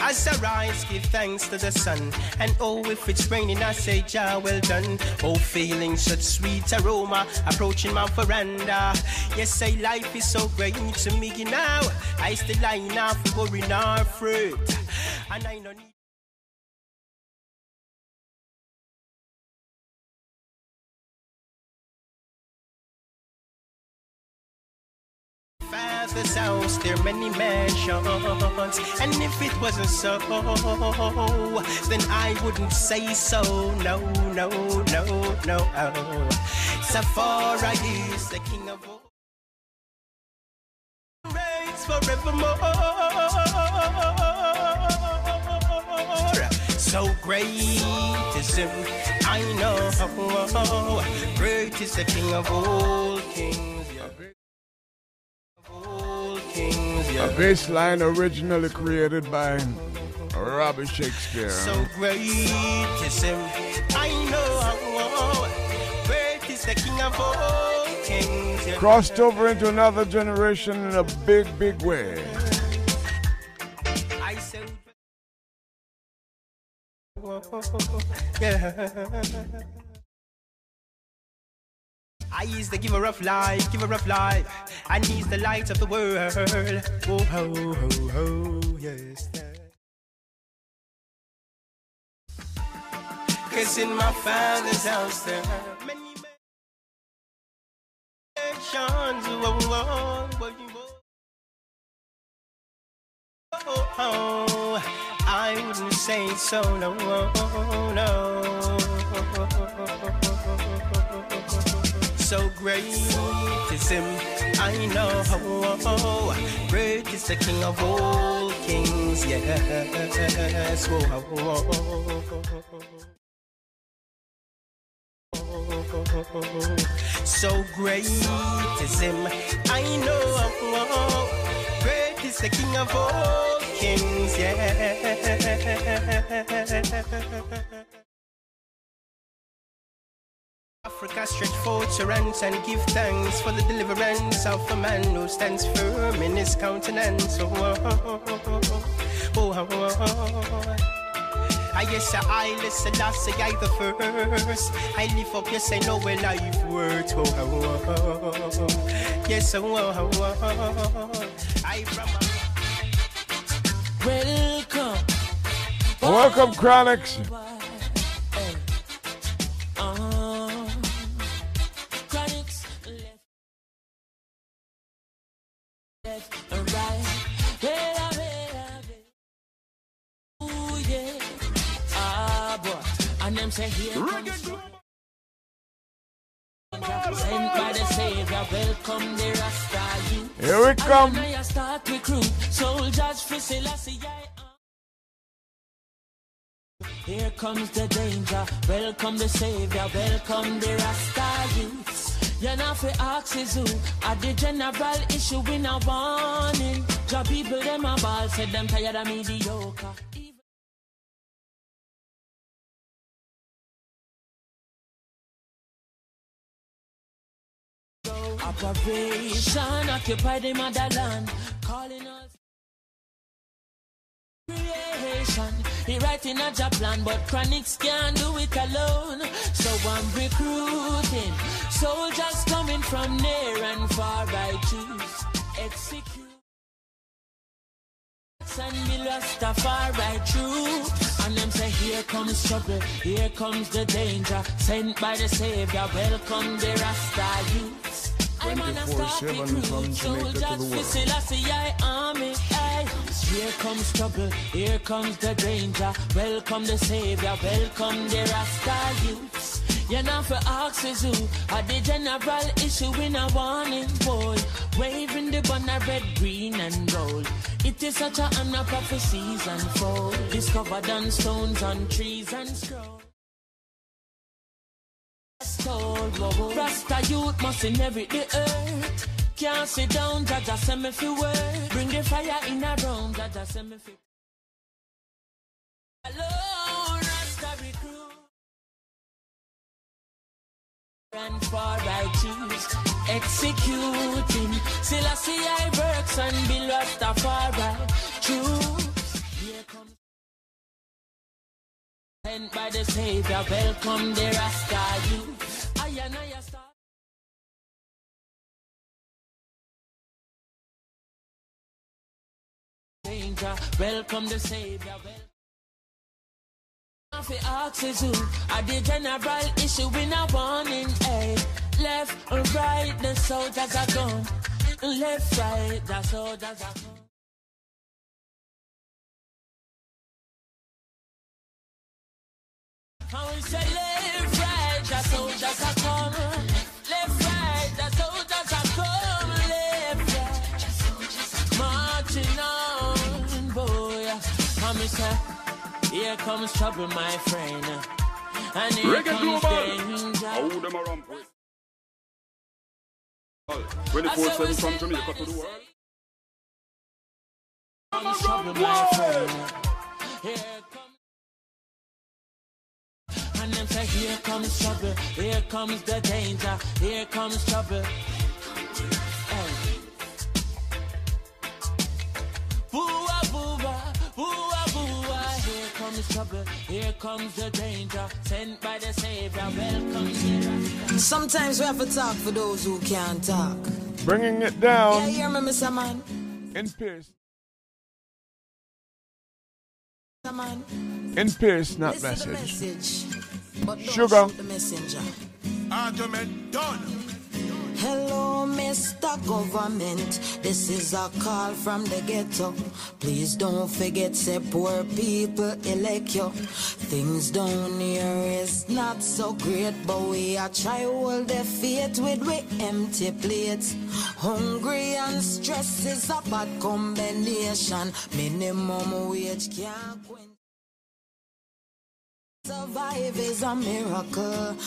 As I rise, give thanks to the sun. And oh, if it's raining, I say, Jah, well done. Oh, feeling such sweet aroma, approaching my veranda. Yes, say life is so great to me now. I still line off worry nor fruit. And I no Father's house, there are many mansions. And if it wasn't so, then I wouldn't say so. No, no, no, no. Safari is the king of all. Reigns forevermore. So great is him, I know. Great is the king of all kings. A bass line originally created by Robbie Shakespeare. So great is him. I know. Great is the King of all kings. Crossed over into another generation in a big, big way. Yeah. I is the giver of life, giver of life, and he's the light of the world. Oh, ho, ho, ho, yes. Cause in my father's house there are many mansions. Oh, oh, oh, oh, oh. I wouldn't say so, no, no. Great is him, I know. Great is the King of all kings, yes. Whoa, whoa. So great is him. I know great is the king of all kings. Yeah. Africa stretch forth your hands and give thanks for the deliverance of a man who stands firm in his countenance. Oh, oh, oh, oh, oh. I yes, I listen, I say I the first. I lift up, yes, I know where life worth. Oh, oh, oh, oh. Yes, oh, oh, oh, oh. I from Welcome. Welcome, Chronixx. Say here comes Sent by the Savior, welcome the Rasta youth. Here we come. I start recruit soldiers for Selassie. Uh. Here comes the danger. Welcome the savior. Welcome the Rasta youths. You're not for axes who at the general issue in a warning. Job people them a ball said them tired of mediocre. Operation occupy the motherland, calling us creation. He writing a job plan, but Chronixx can't do it alone. So I'm recruiting soldiers coming from near and far. I choose execute. And be Rastafari troops And them say here comes trouble Here comes the danger Sent by the savior Welcome the Rasta youths 24/7 from Jamaica to the world. Selassie I army aye. Here comes trouble Here comes the danger Welcome the savior Welcome the Rasta youths you're not for axes who are the general issue in a warning boy. Waving the banner red, green and gold. It is such a honor prophecies unfold. Discovered on stones, on trees and scrolls. Rasta youth must inherit the earth. Can't sit down, Jaja send me fi work. Bring the fire in a room, Jaja send me fi. Hello, Rasta recruit. and far I executing. Selassie I see I works and be Rastafari choose. By the Savior. Welcome the Rasta youth. I and. Welcome the Savior. Welcome axes who are the general issue in a warning, eh? Left or right, the soldiers are gone. Left, right, the soldiers are gone. Here comes trouble, my friend. And here Reggae comes danger. How them a ramp 24-7 from Jamaica to the world. comes trouble, my friend. Here. And them say, here comes trouble, here comes the danger, here comes trouble. Hey. Boo-ah, boo-ah, boo-ah, boo-ah. Here comes trouble, here comes the danger, sent by the Savior. Welcome. Sometimes we have to talk for those who can't talk. Bringing it Yeah, down you hear me, Mr. Man? in Pierce. Mr. Man? In Pierce, not Listen to the message. message. But don't Sugar. the messenger. Argument done. Hello, Mr. Government. This is a call from the ghetto. Please don't forget, say poor people elect you. Things down here is not so great, but we are try hold the faith with we empty plates. Hungry and stress is a bad combination. Minimum wage can't quench. Survive is a miracle.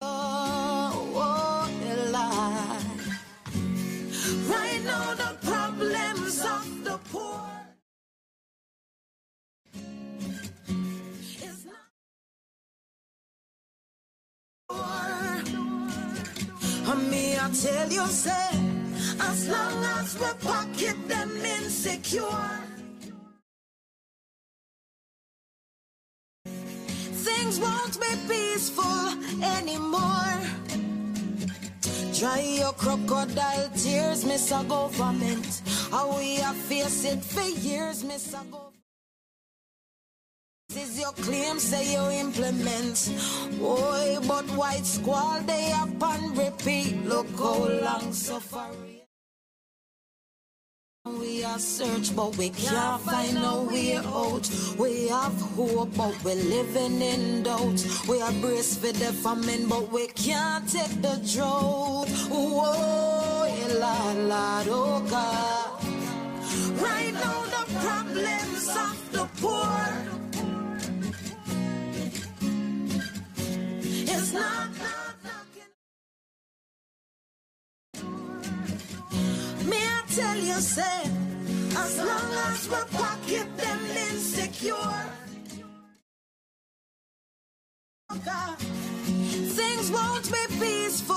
Oh, oh. Right now, the problems of the poor. And me, I tell you, say, as long as we pocket them insecure. Things won't be peaceful anymore. Dry your crocodile tears, Miss a government. How we have faced it for years, Miss a government. This is your claim, say you implement. Boy, but white squall, they up and repeat. Look how long suffering. We are search, but we can't find no way out. We have hope, but we're living in doubt. We are braced for the famine, but we can't take the drought. Whoa, eh, Lord, Lord, oh God. Right now, the problems of the poor is not, tell you, say, as long as we pocket them insecure. Things won't be peaceful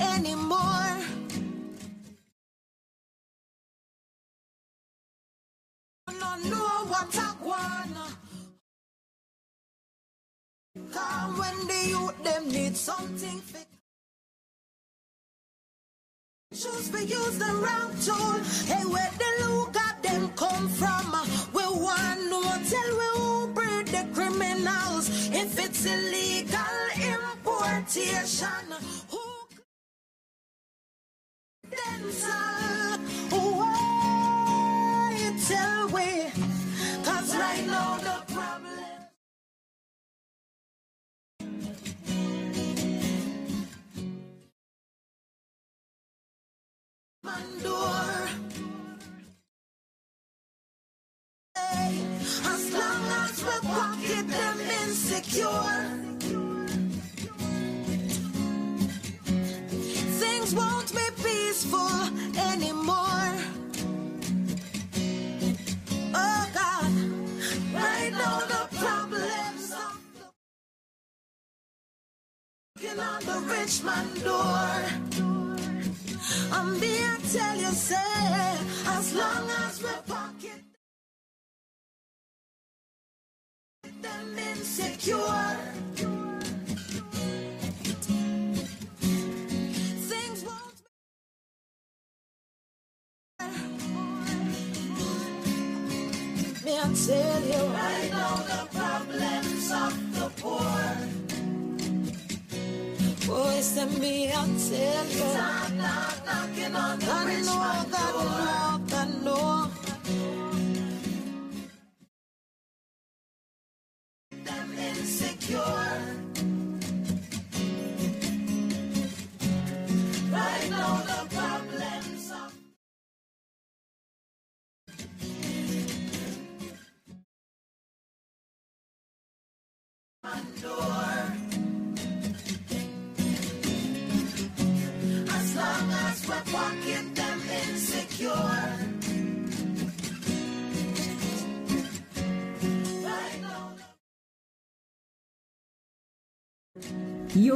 anymore. No, know what I wanna. Cause when the youth them need something. Choose to use the wrong tool. Hey, where the look at them come from? We want tell we who breed the criminals. If it's illegal importation? Rich man door. I'm here tell you, say, as long as we're pocket them insecure. Me, I tell you. Knock, knock, knocking on the rich know, man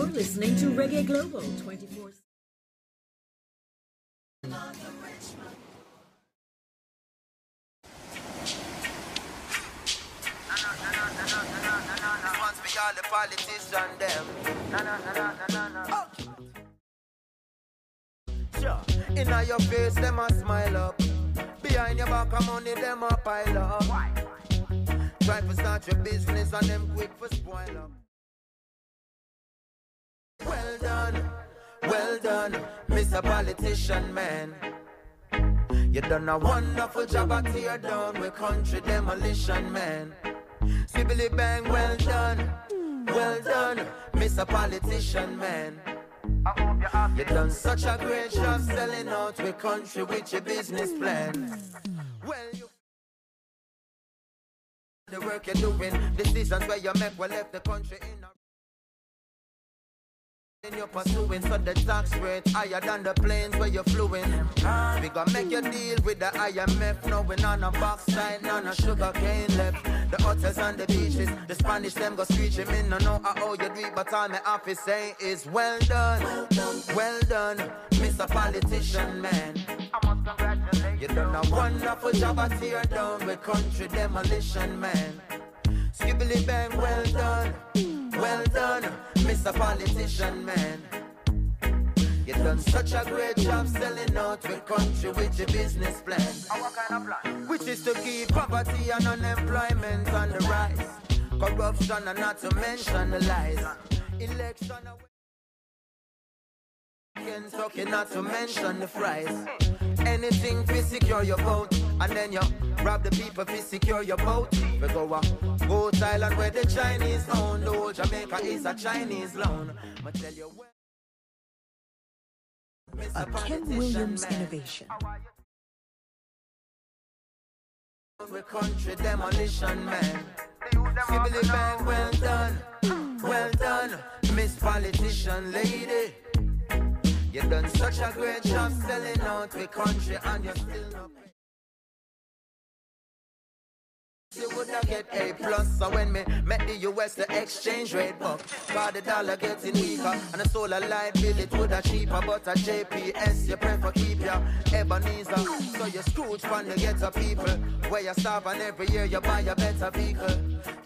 You're listening to Reggae Global 24 Once me all the politician them. No, no, no, no, no, no, no. Sure. Inna your face, them a smile up. Behind your back, them a pile up. Try start your business and them quick for spoil up. Well done, well done, Mr. Politician Man. You done a wonderful job at tear down with country demolition, man. Sibbly bang, well done, well done, Mr. Politician, man. You done such a great job selling out with country with your business plan. Well, you the work you're doing, decisions where you make will left the country in a in you're pursuing, so the tax rate higher than the planes where you're fluing. We gonna make you deal with the IMF, no on a backside, on of sugar cane left. The hotels and the beaches, the Spanish them go screeching, me no know how you do but all me have to say is well done, well done, Mr. Politician Man. I must congratulate you done a wonderful job at tear down with country demolition man. Skibbly bang, well done, well done, Mr. Politician Man. You done such a great job selling out with country with your business plan. Which is to keep poverty and unemployment on the rise. Corruption and not to mention the lies. Election. Kentucky, not to mention the fries. Anything to secure your vote, and then you rob the people to secure your vote. We go up, go Thailand where the Chinese own. Whole Jamaica is a Chinese loan. I tell you where. A Ken Williams innovation. We country demolition man. Bang, well done, well done, Miss Politician Lady. You done such a great job selling out the country and you still not you woulda get A plus So when me met the US the exchange rate buck. Cause the dollar getting weaker And the solar light bill it woulda cheaper But a JPS you prefer keep your Ebenezer. So you Scrooge from the ghetto people. Where you starve and every year you buy a better vehicle.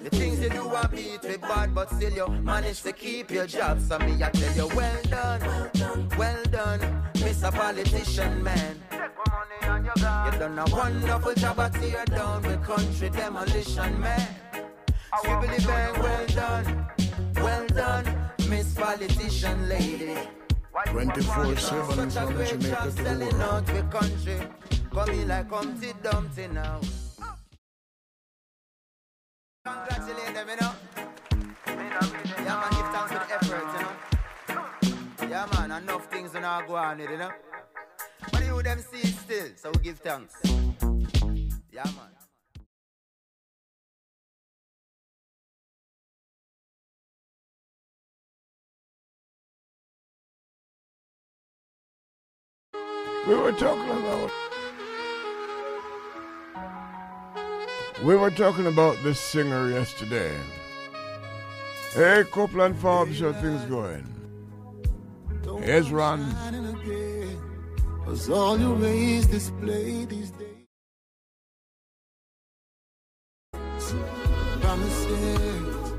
The things you do are beat with bad But still you manage to keep your job. So me I tell you well done Well done Mr. Politician man you done a wonderful job at tear down with country demolition man. Skibbly bang, well done, well done, Miss Politician Lady. 24 7 Such a from Jamaica job to the world. out with country. Come in like Humpty Dumpty now. Congratulate them, you know. Yeah, man, give thanks for the effort, you know. Yeah, man, enough things are not go on you know. You them see it still, so we give thanks. Yeah, man. We were talking about. We were talking about this singer yesterday. Hey, Copeland Forbes, how things going? Here's Ron. Cause all you raise display these days. Promises,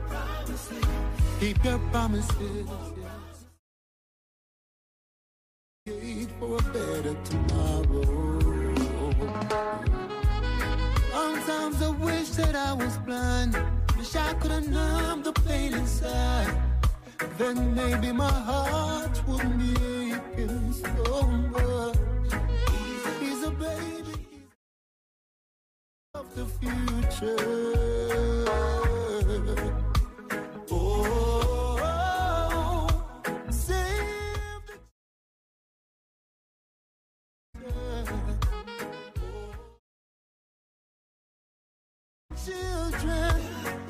keep your promises. Wait for a better tomorrow. Sometimes I wish that I was blind. Wish I could have numbed the pain inside. Then maybe my heart wouldn't be aching so much. Baby of the future. Oh,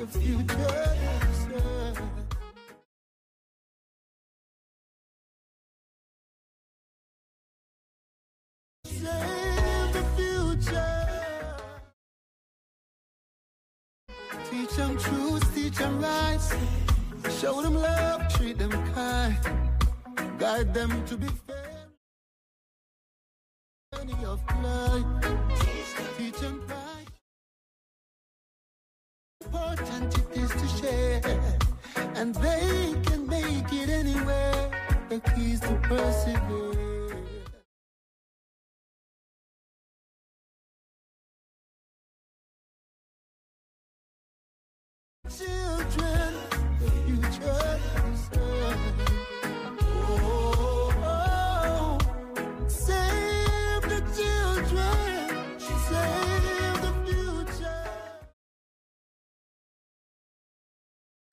future. Them truth, teach them rights. Show them love, treat them kind. Guide them to be fair. Journey of life. Teach them pride. Important it is to share. And they can make it anywhere. The keys to persevere.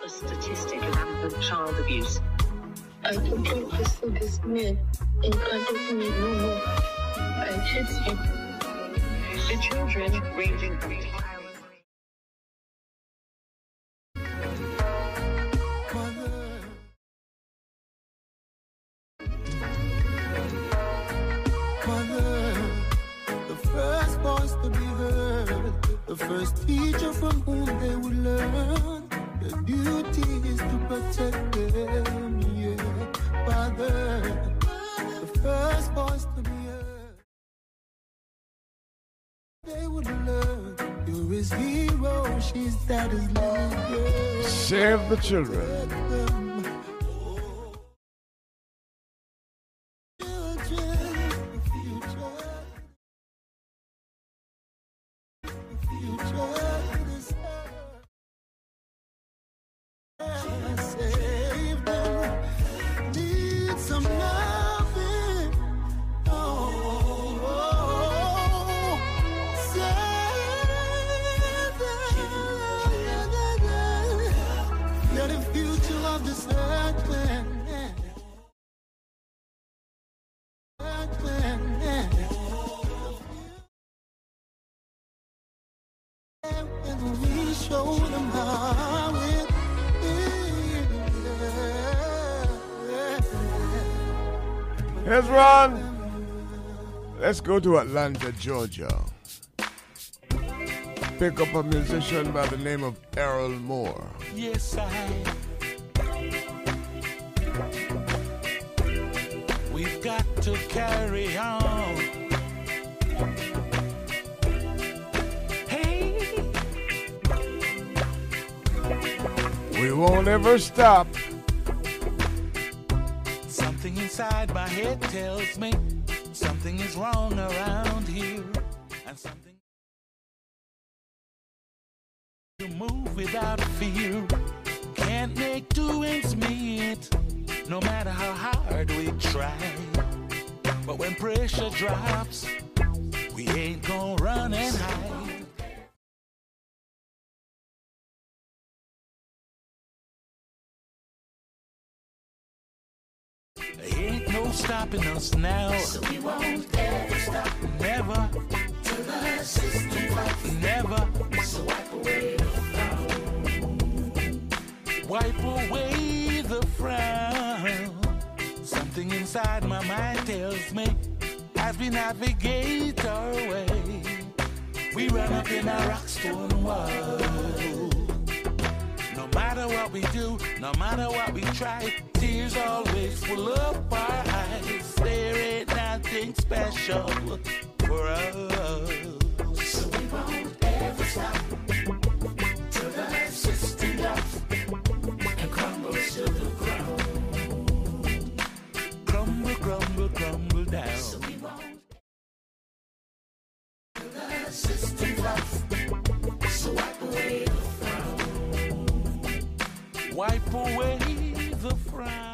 A statistic of rampant child abuse. I don't think this food is meat, and I don't need no more. I hate you. The children ranging from Save the children. Let's go to Atlanta, Georgia. Pick up a musician by the name of Errol Moore. Yes, I. We've got to carry on. Hey, We won't ever stop. something inside my head tells me something is wrong around here, and something to move without fear. Can't make two ends meet, no matter how hard we try. But when pressure drops, we ain't gonna run and hide. Stopping us now. So we won't ever stop. Never. Till the system drops. Never. So wipe away the frown. Wipe away the frown. Something inside my mind tells me as we navigate our way, we run up in a rock stone wall. No matter what we do, no matter what we try, tears always full of our eyes. There ain't nothing special for us. So we won't ever stop till the and crumbles to the ground. Crumble, crumble, crumble down. So we won't till the. So wipe away the wipe away the frown.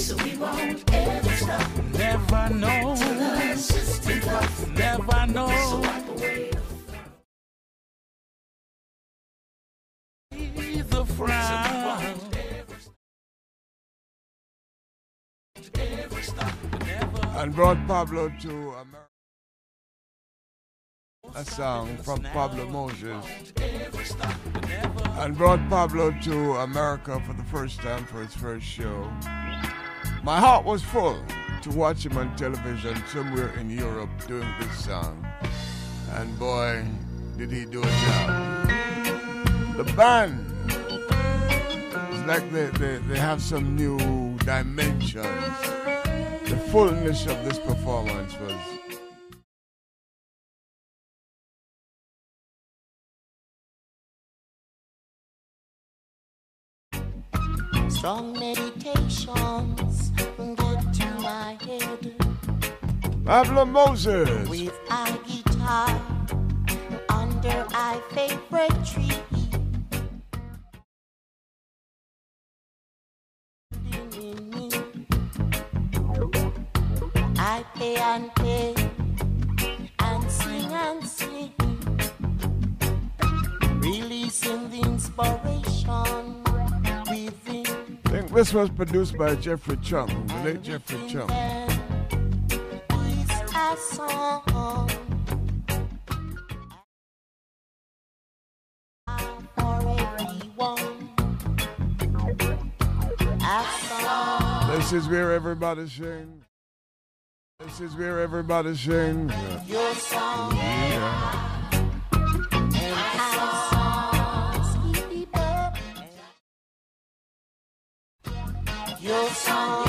So we won't ever stop. Never know. Till the. Never know. So wipe away the frown. And brought Pablo to America. A song from Pablo Moses. and brought Pablo to America for the first time for his first show. My heart was full to watch him on television somewhere in Europe doing this song. And boy, did he do a job. The band it's like they, they, they have some new dimensions. The fullness of this performance was Strong meditations get to my head Pablo Moses. with a guitar under a favorite tree. I play and play and sing and sing, releasing the inspiration think this was produced by Geoffrey Chung, the late Geoffrey Chung. is a song for everyone. A song. This is where everybody sings. This is where everybody sings. Your song. Yeah. Your song.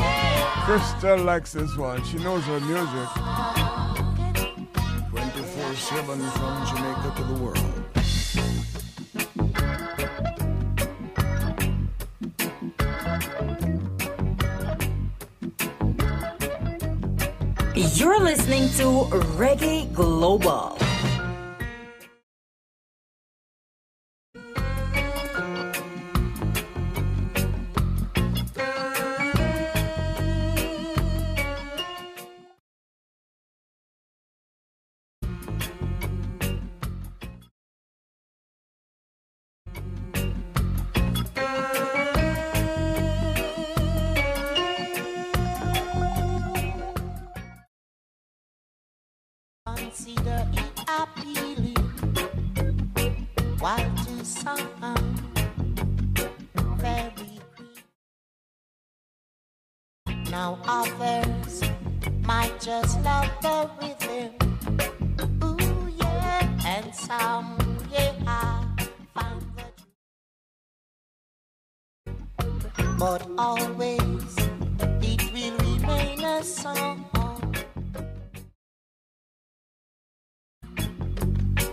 Crystal likes this one. She knows her music. 24 7 from Jamaica to the world. You're listening to Reggae Global. Now others might just love the rhythm. Ooh yeah, and some yeah find the but always it will remain a song.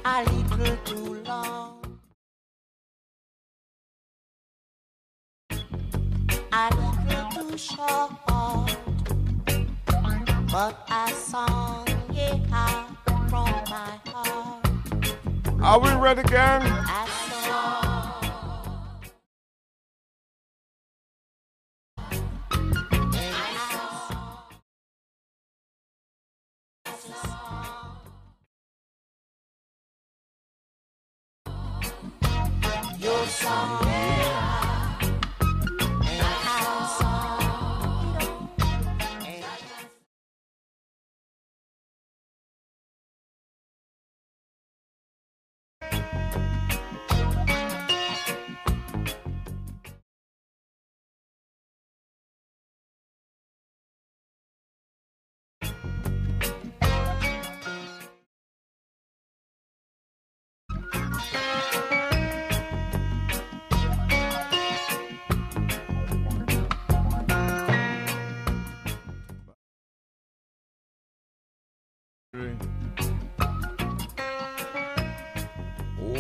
A little too long. A little too short. But a song, yeah, from my heart. Are we ready, gang? Your song,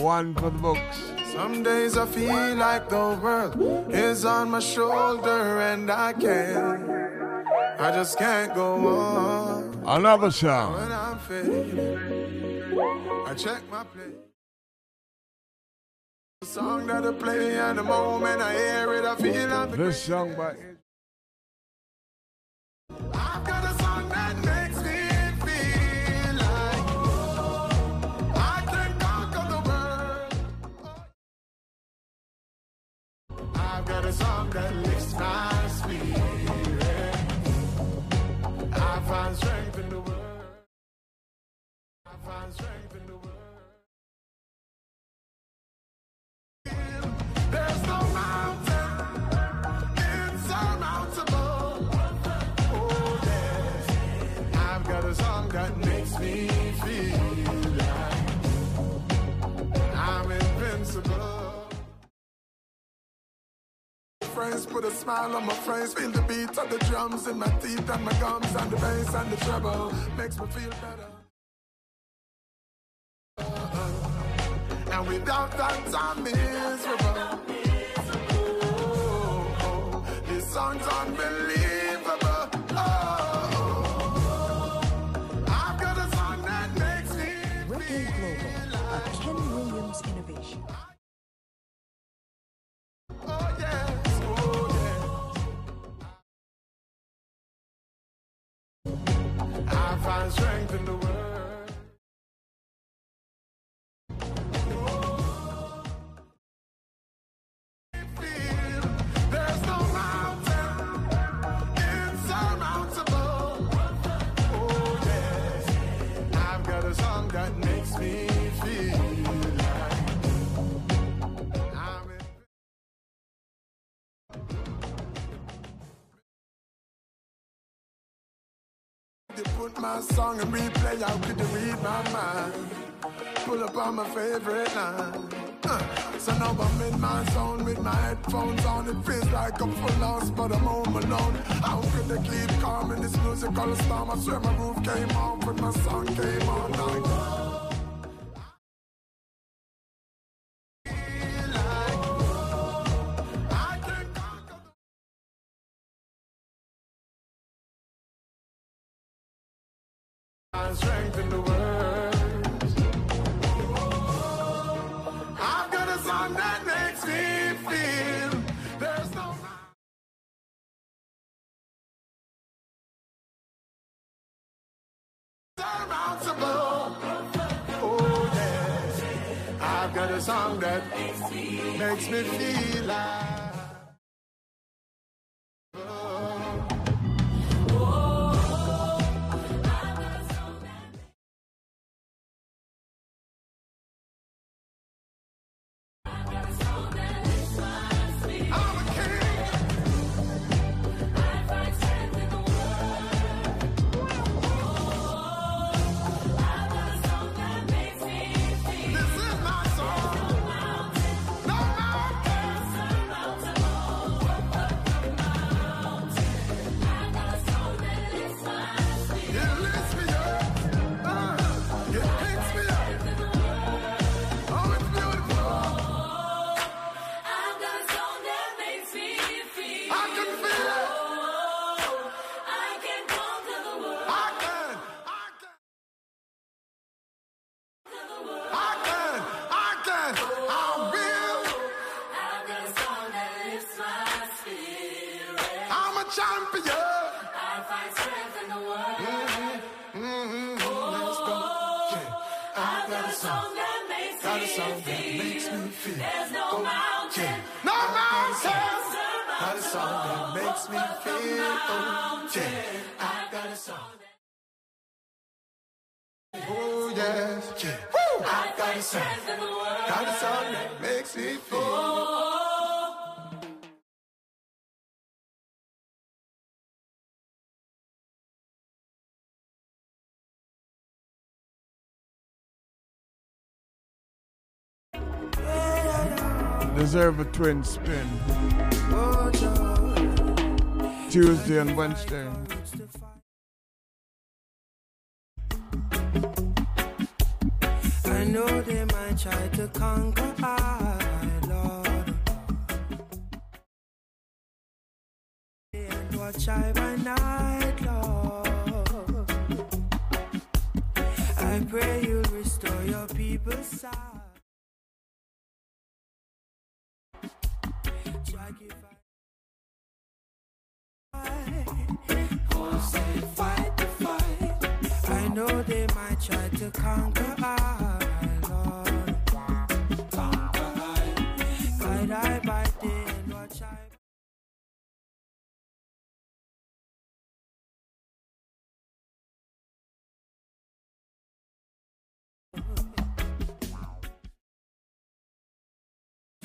One for the books. Some days I feel like the world is on my shoulder and I can't. I just can't go on. Another song. When I'm fading, I check my play. The song that I play and the moment I hear it, I feel like This song by that smile on my face. Feel the beat of the drums in my teeth and my gums and the bass and the treble. Makes me feel better. And without that, I'm miserable. Oh, oh, oh. this song's unbelievable. Put my song in replay, how could you read my mind? Pull up on my favorite line. Uh, so now I'm in my zone with my headphones on. It feels like I'm full lost, but I'm home alone. How could they keep calm in this musical storm? I swear my roof came off when my song came on. Like, makes me feel Deserve a twin spin. Tuesday and Wednesday. I know they might try to conquer I, Lord. And watch I by night, Lord. I pray you'll restore your people's sight. Know they might try to conquer I, Lord. Conquer I. Guide I by day and watch I.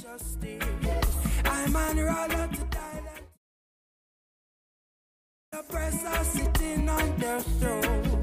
Justice. I'm on roller to press are sitting on their trying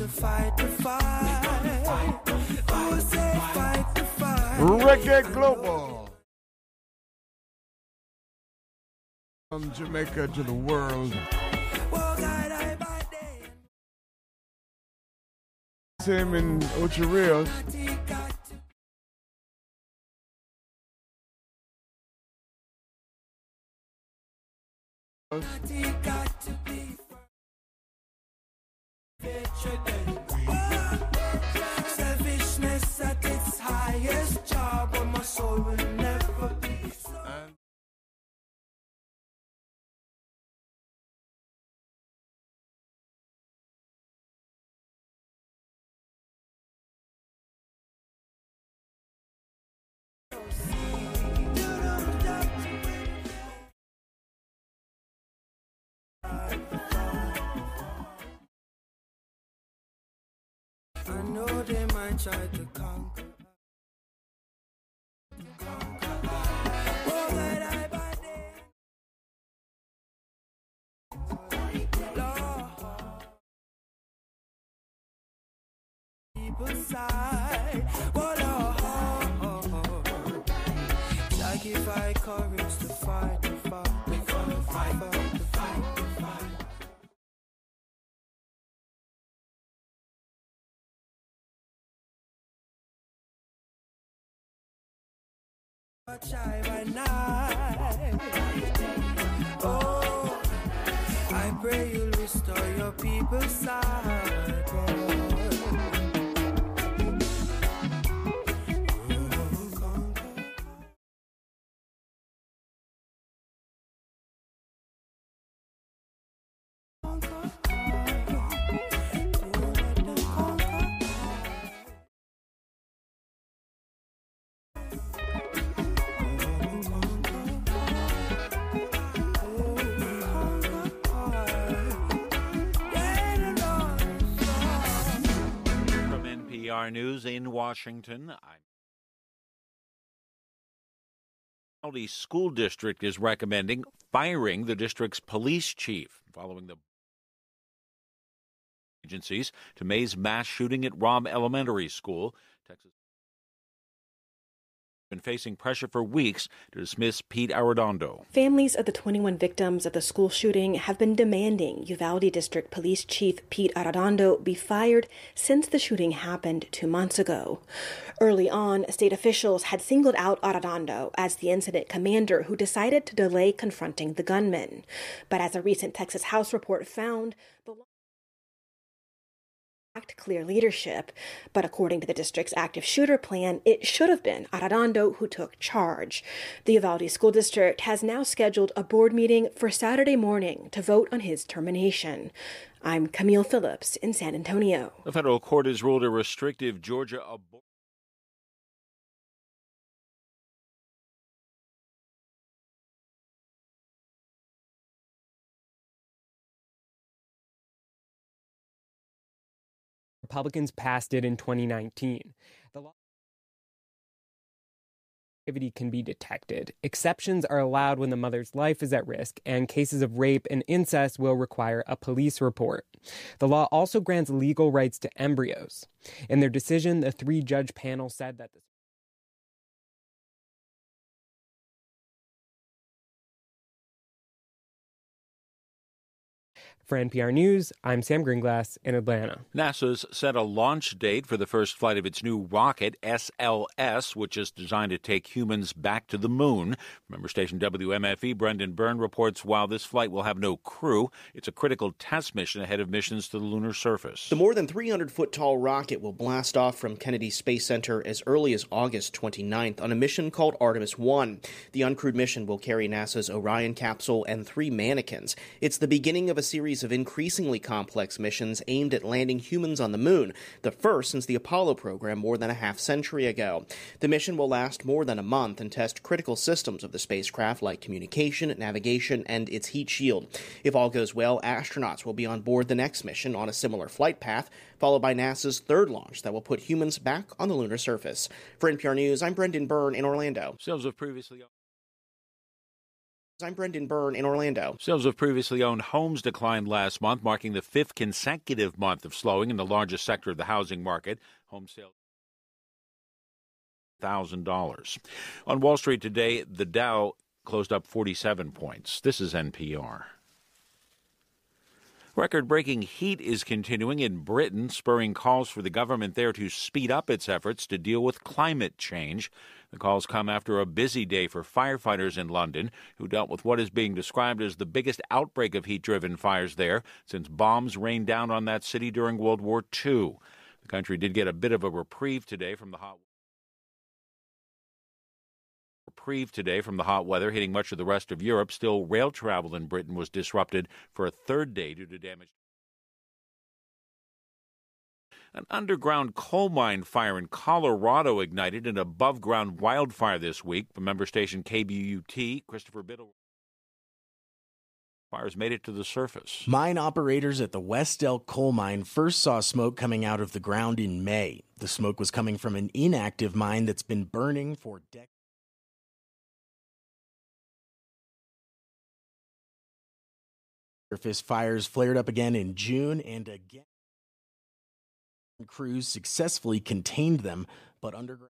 to fight the fight. Oh, say fight fight. Reggae Global. From Jamaica to the world. Same in Ocho Rios. I know they might try to conquer. Oh, that I by Lord, people's side. Oh, Lord, Jah give I courage Oh, I pray you'll restore your people's side. NPR News in Washington, County School District is recommending firing the district's police chief following the agencies to May's mass shooting at Robb Elementary School. Texas been facing pressure for weeks to dismiss Pete Arredondo. Families of the 21 victims of the school shooting have been demanding Uvalde District Police Chief Pete Arredondo be fired since the shooting happened two months ago. Early on, state officials had singled out Arredondo as the incident commander who decided to delay confronting the gunman. But as a recent Texas House report found, the lacked clear leadership, but according to the district's active shooter plan, it should have been Arredondo who took charge. The Uvalde School District has now scheduled a board meeting for Saturday morning to vote on his termination. I'm Camille Phillips in San Antonio. The federal court has ruled a restrictive Georgia abortion. Republicans passed it in 2019. The law activity can be detected. Exceptions are allowed when the mother's life is at risk, and cases of rape and incest will require a police report. The law also grants legal rights to embryos. In their decision, the three judge panel said that the For NPR News, I'm Sam Gringlas in Atlanta. NASA's set a launch date for the first flight of its new rocket, SLS, which is designed to take humans back to the moon. Member station WMFE Brendan Byrne reports while this flight will have no crew, it's a critical test mission ahead of missions to the lunar surface. The more than 300 foot tall rocket will blast off from Kennedy Space Center as early as August 29th on a mission called Artemis 1. The uncrewed mission will carry NASA's Orion capsule and three mannequins. It's the beginning of a series series of increasingly complex missions aimed at landing humans on the moon, the first since the Apollo program more than a half century ago. The mission will last more than a month and test critical systems of the spacecraft like communication, navigation, and its heat shield. If all goes well, astronauts will be on board the next mission on a similar flight path, followed by NASA's third launch that will put humans back on the lunar surface. For NPR News, I'm Brendan Byrne in Orlando. Sales of previously I'm Brendan Byrne in Orlando. Sales of previously owned homes declined last month, marking the fifth consecutive month of slowing in the largest sector of the housing market. Home sales. $1,000. On Wall Street today, the Dow closed up 47 points. This is NPR. Record breaking heat is continuing in Britain, spurring calls for the government there to speed up its efforts to deal with climate change. The calls come after a busy day for firefighters in London, who dealt with what is being described as the biggest outbreak of heat driven fires there since bombs rained down on that city during World War II. The country did get a bit of a reprieve today from the hot reprieve today from the hot weather hitting much of the rest of Europe. Still, rail travel in Britain was disrupted for a third day due to damage. An underground coal mine fire in Colorado ignited an above ground wildfire this week. From member station KBUT, Christopher Biddle. Fires made it to the surface. Mine operators at the West Elk coal mine first saw smoke coming out of the ground in May. The smoke was coming from an inactive mine that's been burning for decades. Surface fires flared up again in June and again. Crews successfully contained them, but underground.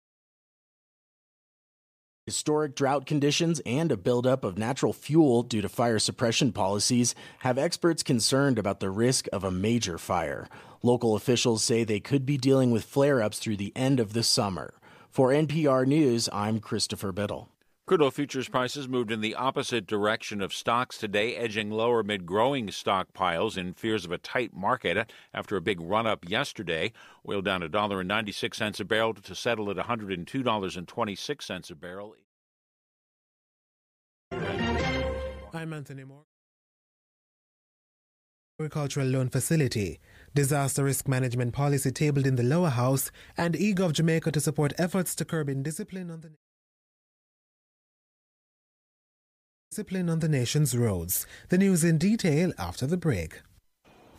Historic drought conditions and a buildup of natural fuel due to fire suppression policies have experts concerned about the risk of a major fire. Local officials say they could be dealing with flare ups through the end of the summer. For NPR News, I'm Christopher Biddle. Crude oil futures prices moved in the opposite direction of stocks today, edging lower amid growing stockpiles in fears of a tight market after a big run up yesterday. Oil down $1.96 a barrel to settle at $102.26 a barrel. I'm Anthony Moore. Agricultural Loan Facility, Disaster Risk Management Policy tabled in the lower house, and eGov Jamaica to support efforts to curb indiscipline on the discipline on the nation's roads. The news in detail after the break.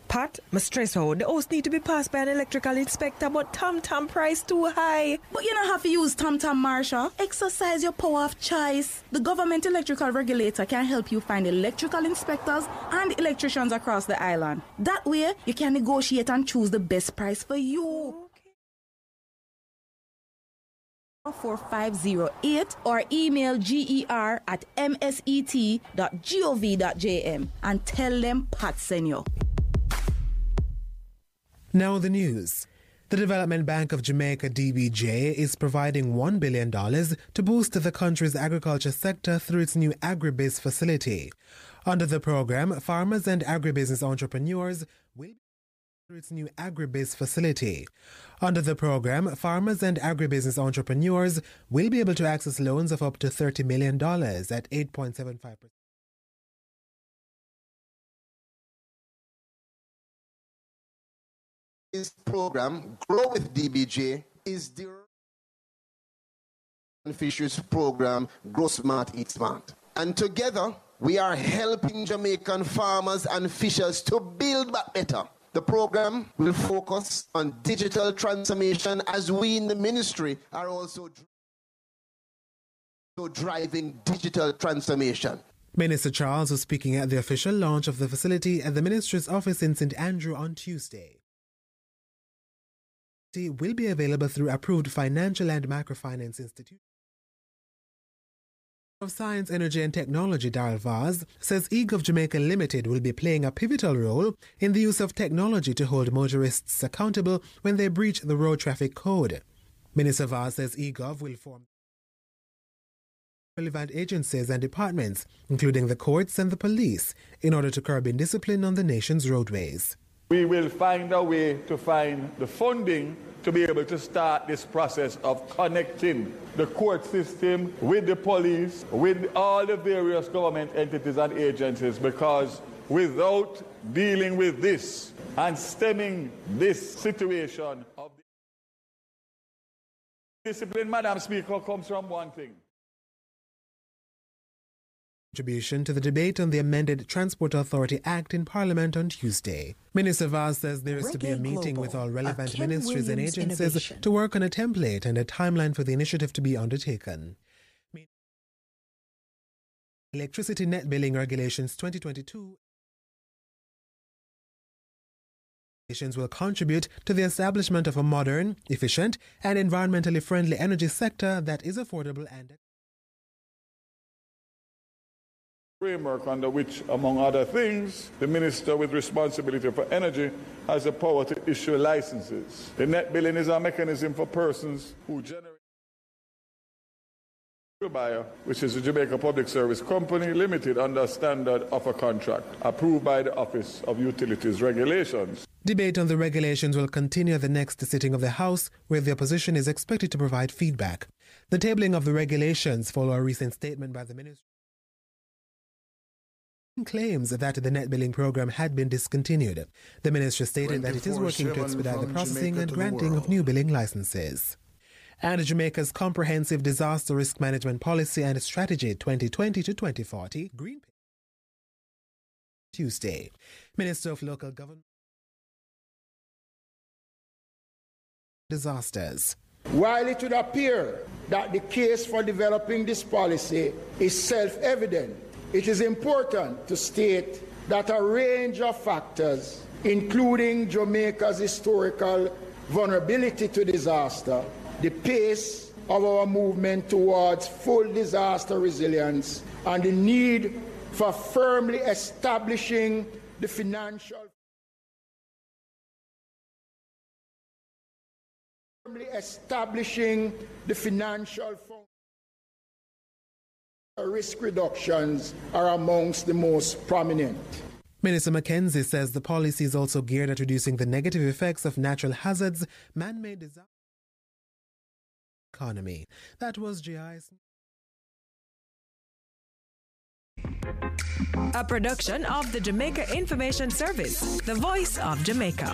Pat, my stress out. The house need to be passed by an electrical inspector, but Tom Tom price too high. But you don't have to use Tom Tom, Marsha. Exercise your power of choice. The government electrical regulator can help you find electrical inspectors and electricians across the island. That way, you can negotiate and choose the best price for you. 4508 or email ger at mset.gov.jm and tell them Pat sent you. Now the news. The Development Bank of Jamaica DBJ is providing $1 billion to boost the country's agriculture sector through its new agribiz facility. Under the program, farmers and agribusiness entrepreneurs will be through its new agribiz facility. Under the program, farmers and agribusiness entrepreneurs will be able to access loans of up to $30 million at 8.75%. This program, Grow with DBJ, is the Fisheries program, Grow Smart, Eat Smart. And together, we are helping Jamaican farmers and fishers to build back better. The program will focus on digital transformation as we in the ministry are also driving digital transformation. Minister Charles was speaking at the official launch of the facility at the ministry's office in St. Andrew on Tuesday. Will be available through approved financial and microfinance institutions of Science, Energy and Technology, Daryl Vaz, says eGov Jamaica Limited will be playing a pivotal role in the use of technology to hold motorists accountable when they breach the road traffic code. Minister Vaz says eGov will form relevant agencies and departments, including the courts and the police, in order to curb indiscipline on the nation's roadways. We will find a way to find the funding to be able to start this process of connecting the court system with the police, with all the various government entities and agencies, because without dealing with this and stemming this situation of discipline, Madam Speaker, comes from one thing. Contribution to the debate on the amended Transport Authority Act in Parliament on Tuesday. Minister Vaz says there is to be a meeting Global, with all relevant ministries and agencies innovation. to work on a template and a timeline for the initiative to be undertaken. Electricity Net Billing Regulations 2022 regulations will contribute to the establishment of a modern, efficient, and environmentally friendly energy sector that is affordable and framework under which, among other things, the minister with responsibility for energy has the power to issue licenses. The net billing is a mechanism for persons who generate buyer, which is the Jamaica Public Service Company Limited under standard offer contract approved by the Office of Utilities Regulations. Debate on the regulations will continue at the next sitting of the House, where the opposition is expected to provide feedback. The tabling of the regulations follow a recent statement by the minister claims that the net billing program had been discontinued. The ministry stated that it is working to expedite the processing Jamaica and granting of new billing licenses. And Jamaica's Comprehensive Disaster Risk Management Policy and Strategy 2020 to 2040, Green Tuesday. Minister of Local Government Disasters. While it would appear that the case for developing this policy is self evident, it is important to state that a range of factors, including Jamaica's historical vulnerability to disaster, the pace of our movement towards full disaster resilience, and the need for firmly establishing the financial establishing the financial risk reductions are amongst the most prominent. Minister McKenzie says the policy is also geared at reducing the negative effects of natural hazards, man made disasters, economy. That was JIS. A production of the Jamaica Information Service, the voice of Jamaica.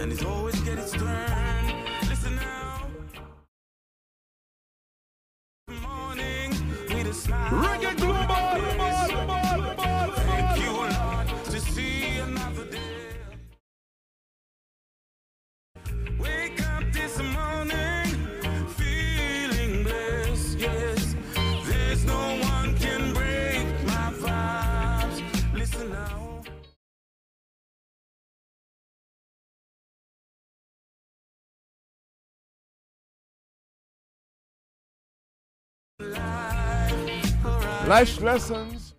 And it's always Bible lessons.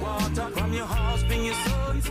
water from your house, bring your sons,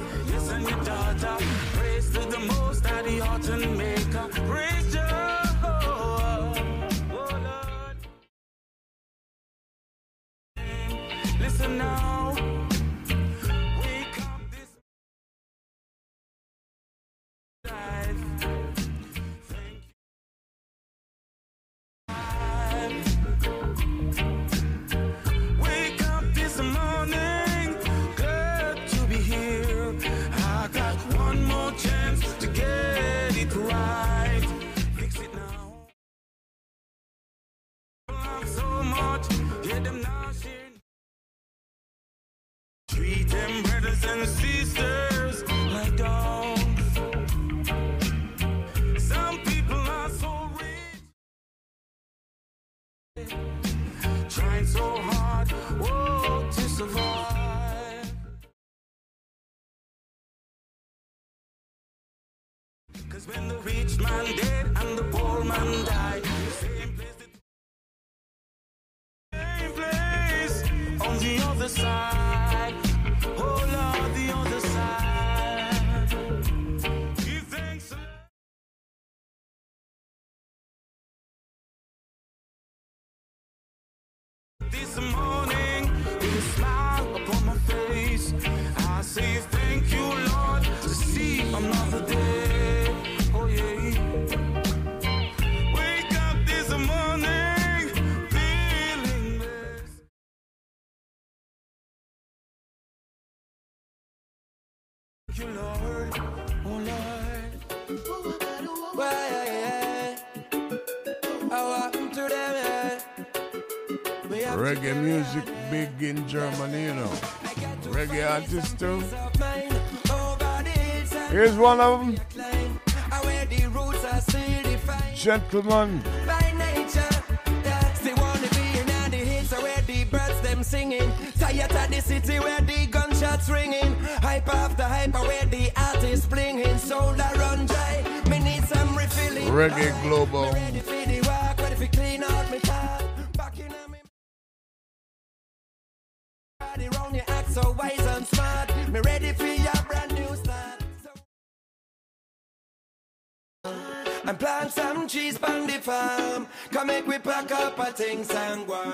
when the rich man dead and the poor man died, Reggae music big in Germany, you know. Reggae artists too. Here's one of them. Gentleman. by nature. Still wanna be in the hills where the them singing. Tired of the city where the gunshots ringing. Hype after hype where the artists blinging. Soul that run dry. Me need some refilling. Reggae Global. So wise and smart. Me ready for your brand new start. And plant some trees on the farm. Come make we pack up our things and go.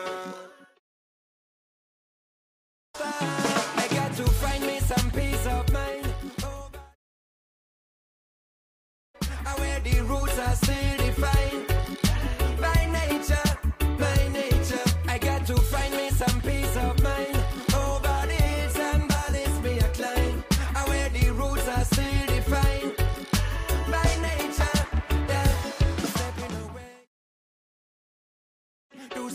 I got to find me some peace of mind. Oh, where the roots are still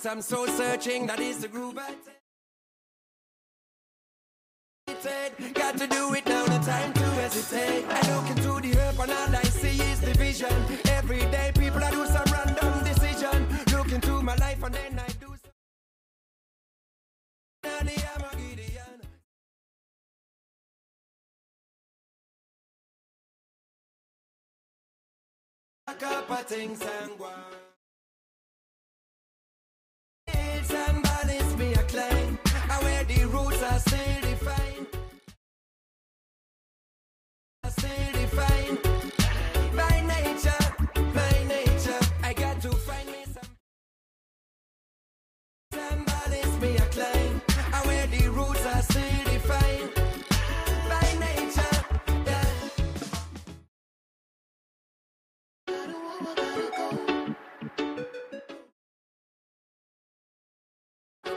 Some soul searching, that is the groove I take. Got to do it now, no time to hesitate. I look into the earth and all I see is division. Every day people I do some random decision. Look into my life and then I do some. Now the Armageddon.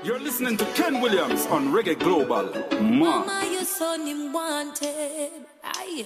You're listening to Ken Williams on Reggae Global. Man. Mama, your son him wanted. Aye.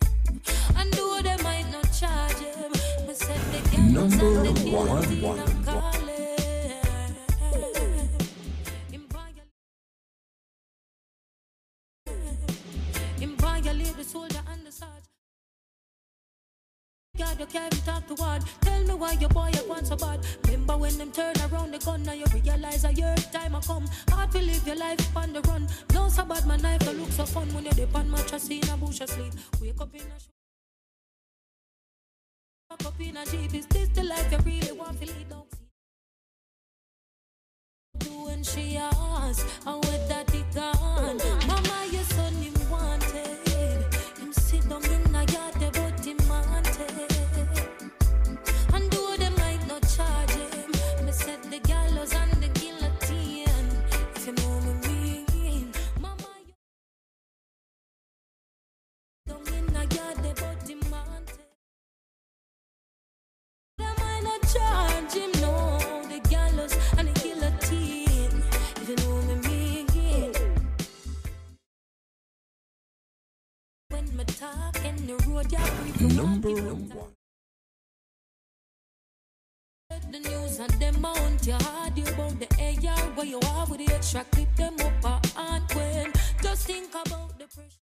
Down in a yard about him wanted. And though they might not charge him, me said the girls Number and the one, guilty one, calling. You can't talk to one. Tell me why your boy you want so bad. Remember when them turn around the gun, now you realize a year time I come. Hard to live your life on the run. No so bad, my knife don't look so fun when you're dip on mattress in a bush asleep. Wake up in a up in a jeep. Is this the life you really want to lead? Don't see. Do when she asked, and with that he gone. The road, yeah, breathe Number one. the news and them mount your hard you about the AR where you are with the extra clip them up a hand when. Just think about the pressure.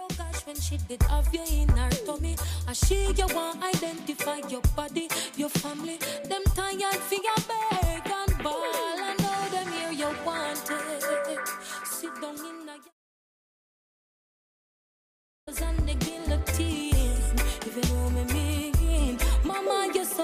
Oh gosh, when she did have you in her tummy, and she you want identify your body, your family, them tired for your beg and ball,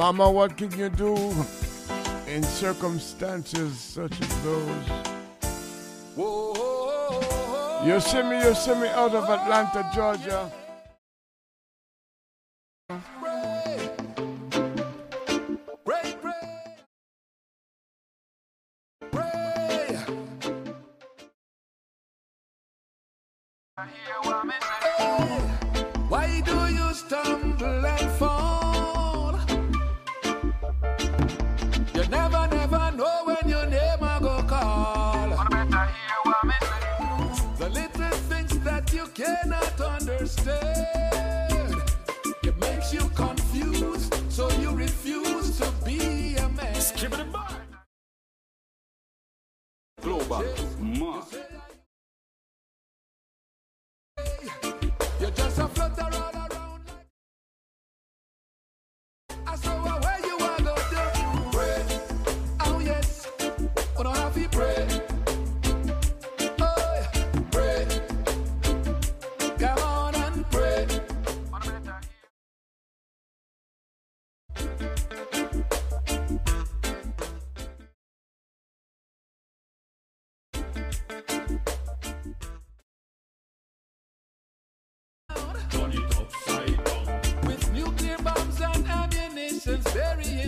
Mama, what can you do in circumstances such as those? You see me, you see me out of Atlanta, Georgia. Why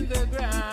the ground.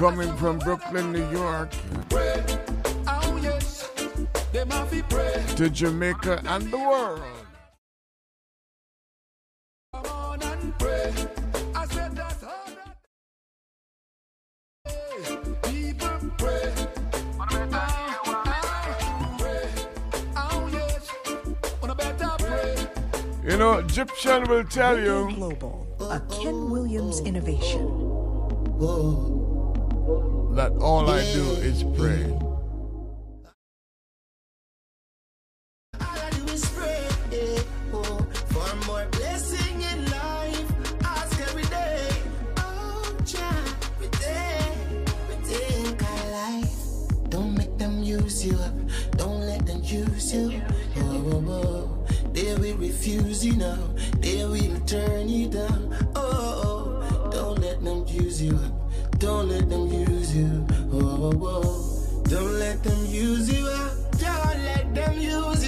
Coming from Brooklyn, New York. Pray, oh yes, they must be pray. To Jamaica and the world. Come on and pray. I said that's all that people pray. Pray. Yes, wanna better pray. You know, Egyptian will tell you. Global, a Ken Williams innovation. That all I do is pray. Oh, for more blessing in life, ask every day. Oh, child, every day, every day in my life. Don't make them use you up. Don't let them use you. Oh, oh, oh. they will refuse you now. They will turn you down. Oh, oh, oh. don't let them use you up. Don't let them use you. Oh, oh, oh. don't let them use you. Oh, don't let them use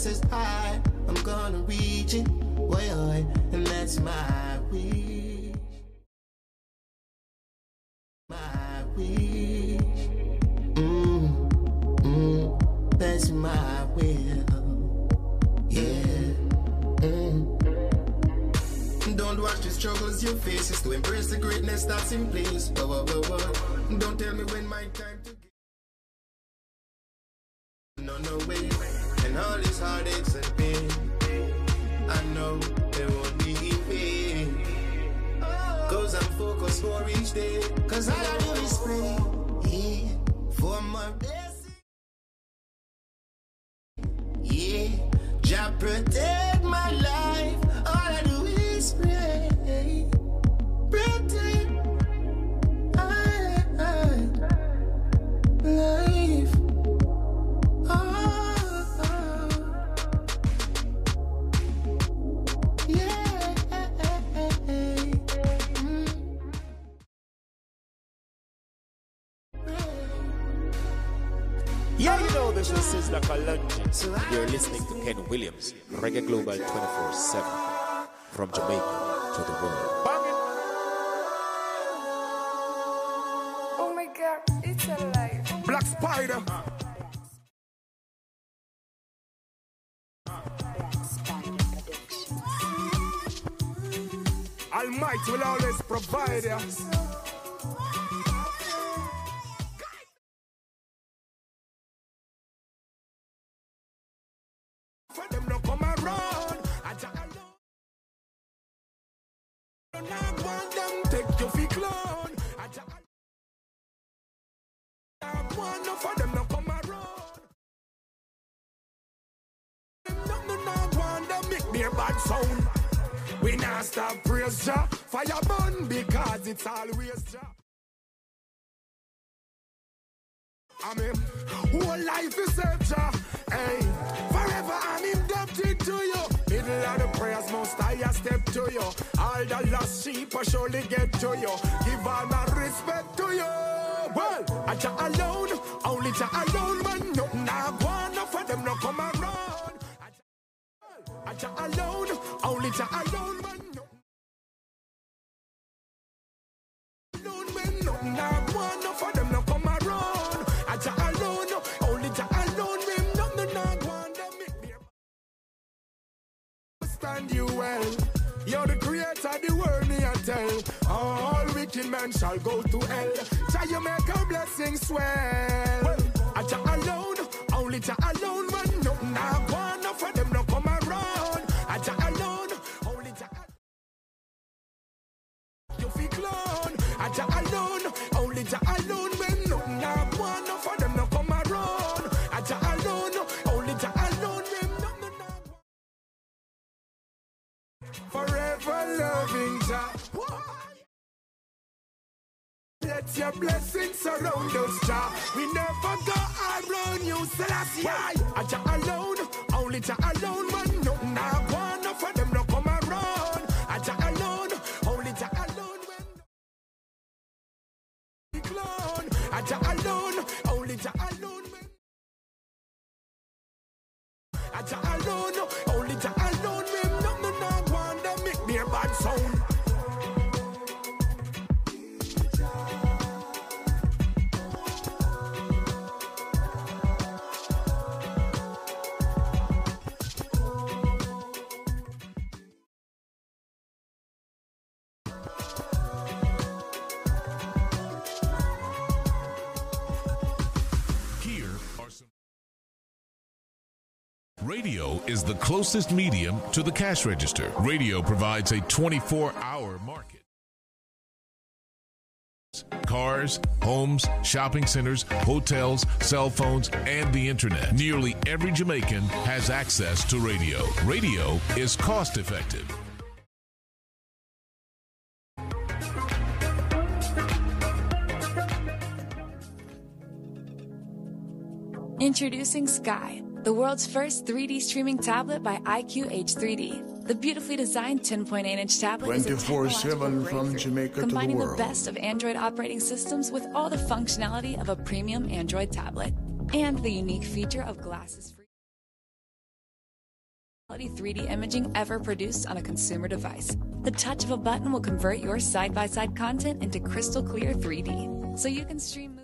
success high, I'm gonna reach it, boy, boy, and that's my wish. My wish. Mm, mm, that's my will. Yeah. Mm. Don't watch the struggles you face, it's to embrace the greatness that's in place. Whoa, whoa, whoa, whoa. Don't tell me when my time to give. No, no way. And all these heartaches and pain, I know they won't be in vain. Cause I'm focused for each day. Cause all I do is pray yeah, for my blessing. Yeah, Jah protect listening to Ken Williams, Reggae Global 24 7. From Jamaica to the world. Oh my god, it's alive. Black Spider. Almighty will always provide us. Stop praise Jah, fire burn because it's always Jah. I mean, whole life is saved, Jah. Hey, forever I'm indebted to you. Middle of the prayers, most I step to you. All the lost sheep will surely get to you. Give all my respect to you. Well, I Jah alone, shall go to hell. Jah you make our blessings swell. Is the closest medium to the cash register. Radio provides a 24 hour market. Cars, homes, shopping centers, hotels, cell phones, and the internet. Nearly every Jamaican has access to radio. Radio is cost effective. Introducing Sky, the world's first 3D streaming tablet by IQH3D. The beautifully designed 10.8 inch tablet is a 24 7 from Jamaica to the combining the best of Android operating systems with all the functionality of a premium Android tablet and the unique feature of glasses free 3D imaging ever produced on a consumer device. The touch of a button will convert your side by side content into crystal clear 3D so you can stream.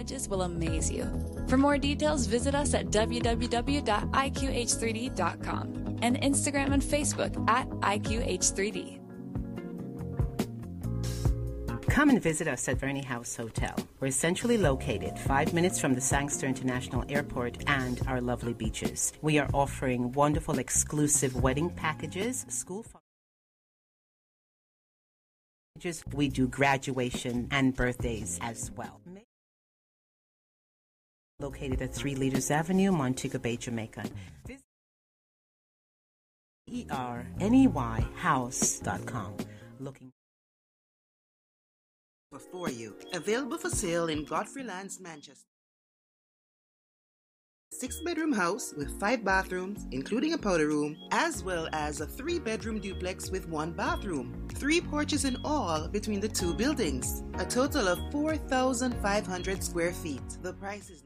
Images will amaze you. For more details, visit us at www.iqh3d.com and Instagram and Facebook at IQH3D. Come and visit us at Verney House Hotel. We're centrally located, five minutes from the Sangster International Airport and our lovely beaches. We are offering wonderful exclusive wedding packages, school packages. We do graduation and birthdays as well. Located at 3 Leaders Avenue, Montego Bay, Jamaica. Visit E-R-N-E-Y house.com. Looking before you. Available for sale in Godfrey Lands, Manchester. Six bedroom house with five bathrooms, including a powder room, as well as a three bedroom duplex with one bathroom. Three porches in all between the two buildings. A total of 4,500 square feet. The price is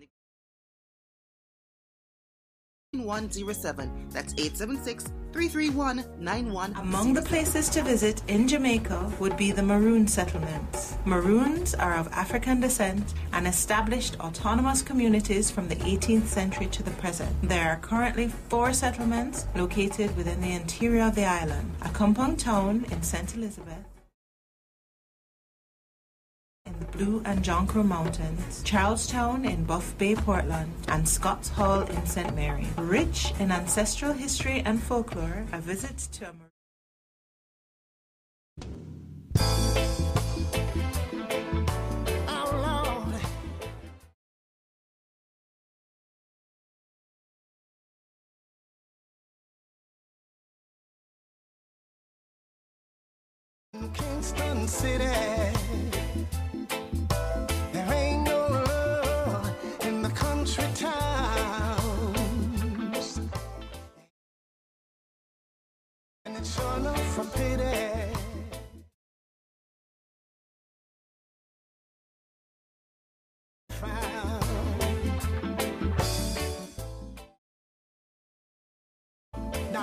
107. That's 876 331 91. Among the places to visit in Jamaica would be the Maroon settlements. Maroons are of African descent and established autonomous communities from the 18th century to the present. There are currently four settlements located within the interior of the island. Accompong Town in St. Elizabeth, in the Blue and John Crow Mountains, Charlestown in Buff Bay, Portland, and Scotts Hall in St. Mary. Rich in ancestral history and folklore, a visit to a Kingston City.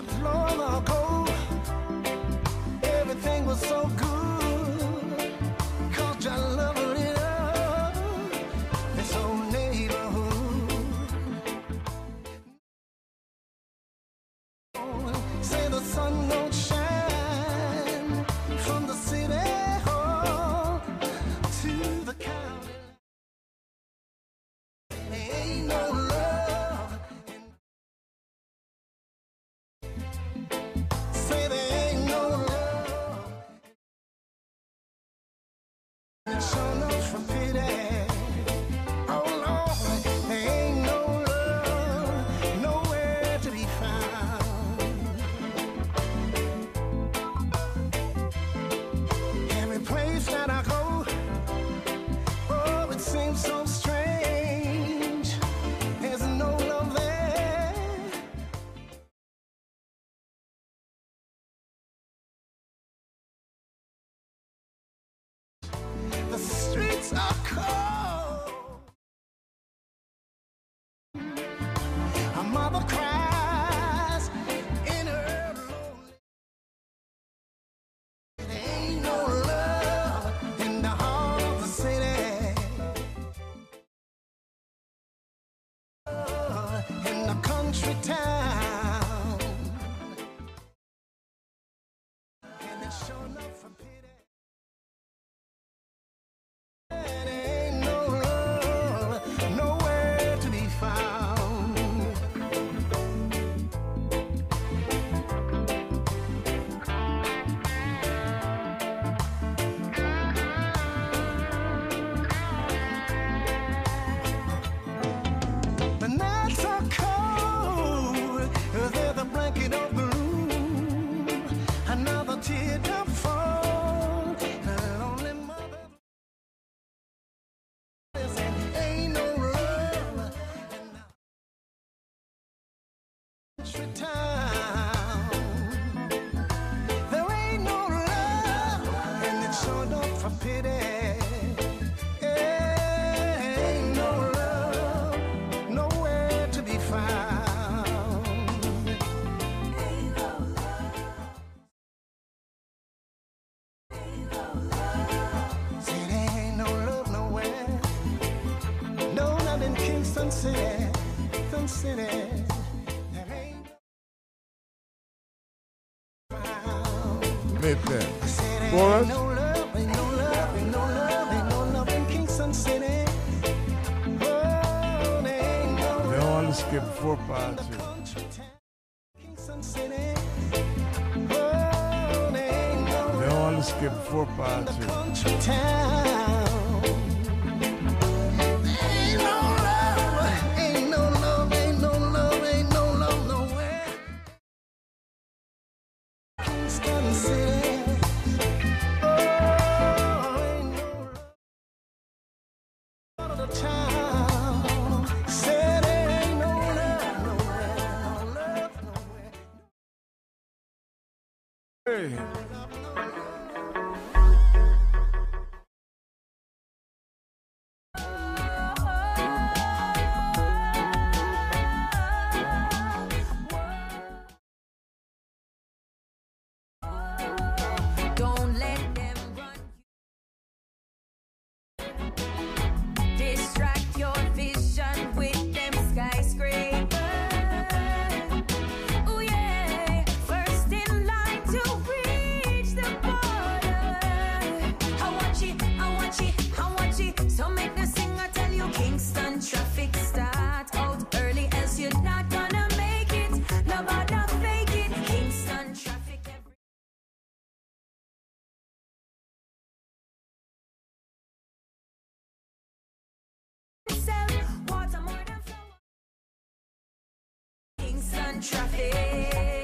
Not It's sure enough Midday. Hey. Traffic.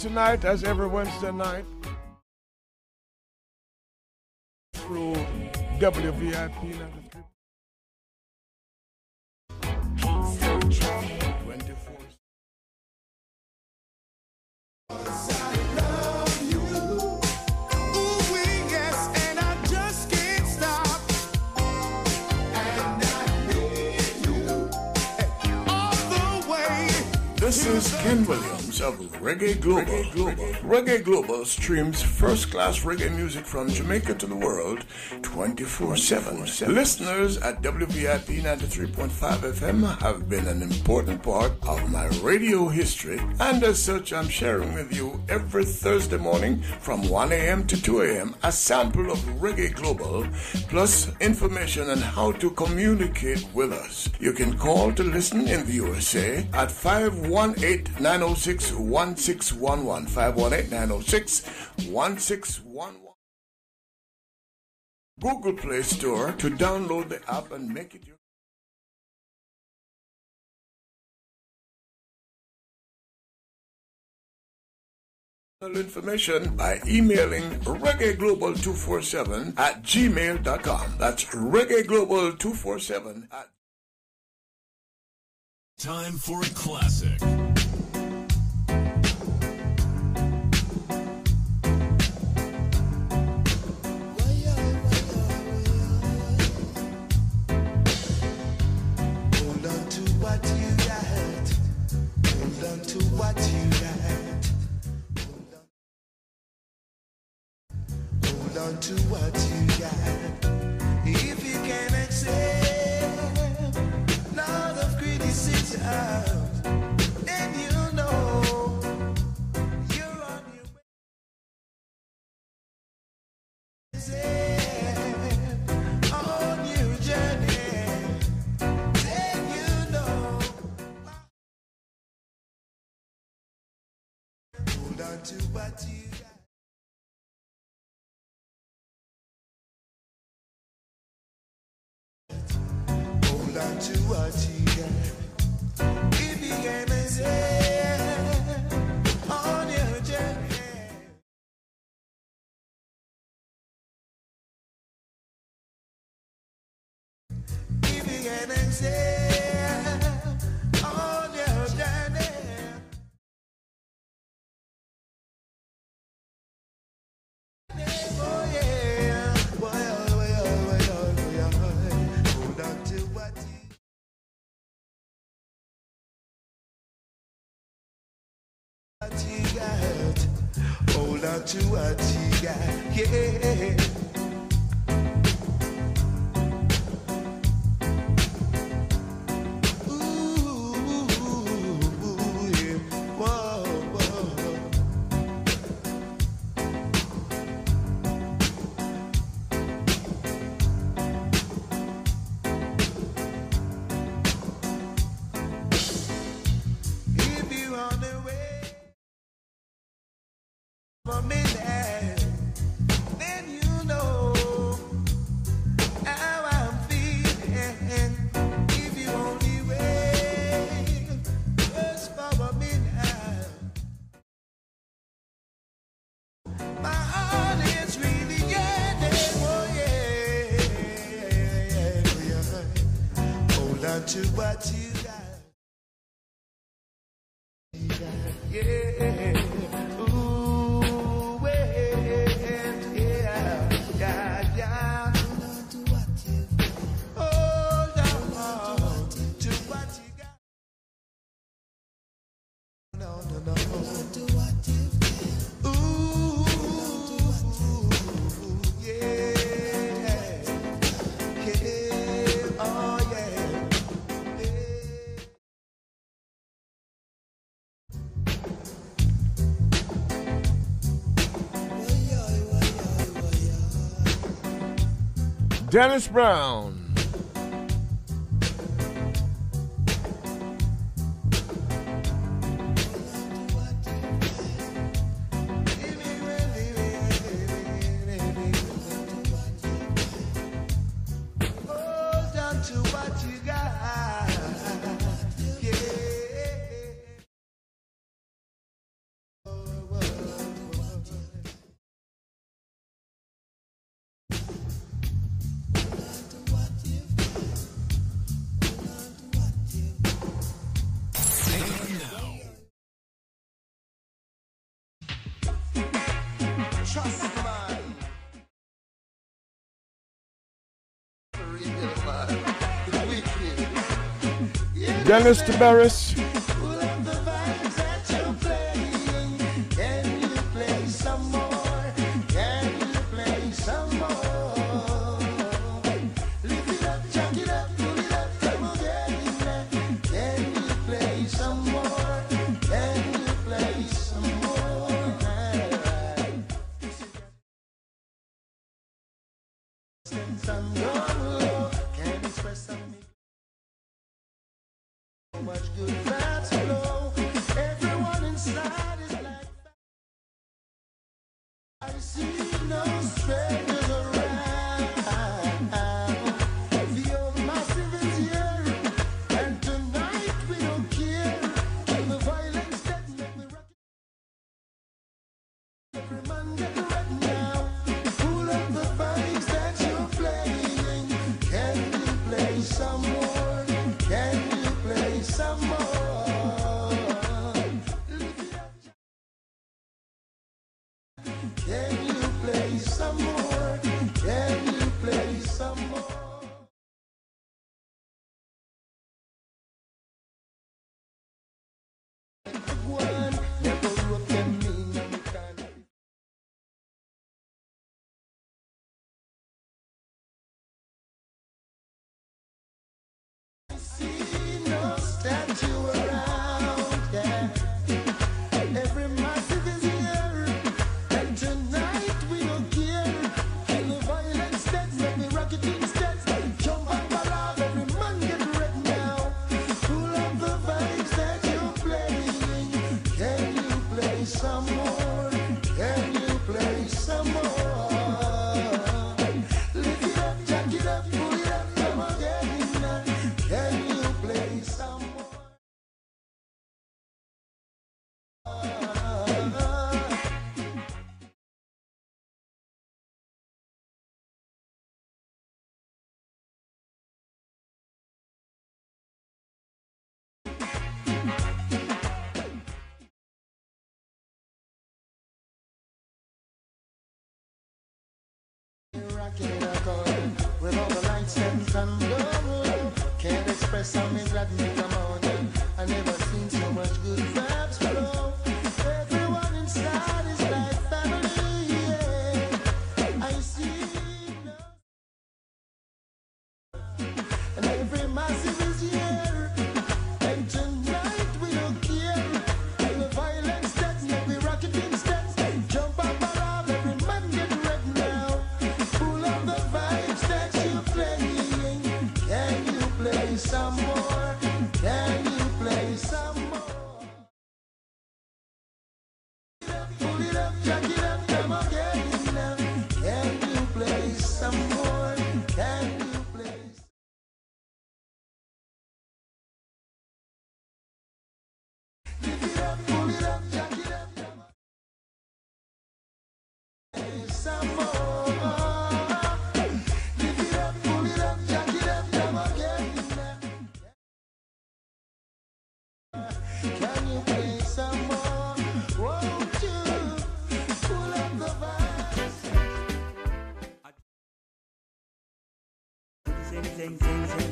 Tonight, as every Wednesday night, through WVIP 93. This is Ken Williams of Reggae Global. Reggae Global. streams first class reggae music from Jamaica to the world 24 7. Listeners at WVIP 93.5 FM have been an important part of my radio history, and as such, I'm sharing with you every Thursday morning from 1 a.m. to 2 a.m. a sample of Reggae Global plus information on how to communicate with us. You can call to listen in the USA at 518 906 1611. 518 906 1611. Google Play Store to download the app and make it your information by emailing reggaeglobal247 at gmail.com. That's reggaeglobal247 at Time for a classic. To what you got. If you can accept lot of criticism, then you know you're on your journey, then you know hold on to what you got. Yeah. Dennis Brown. Dennis Tabaris. Can't express how much gladness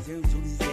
can't do these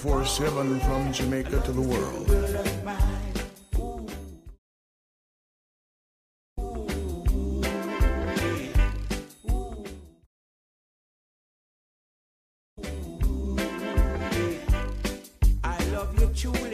24 7 from Jamaica to the world. I love you too.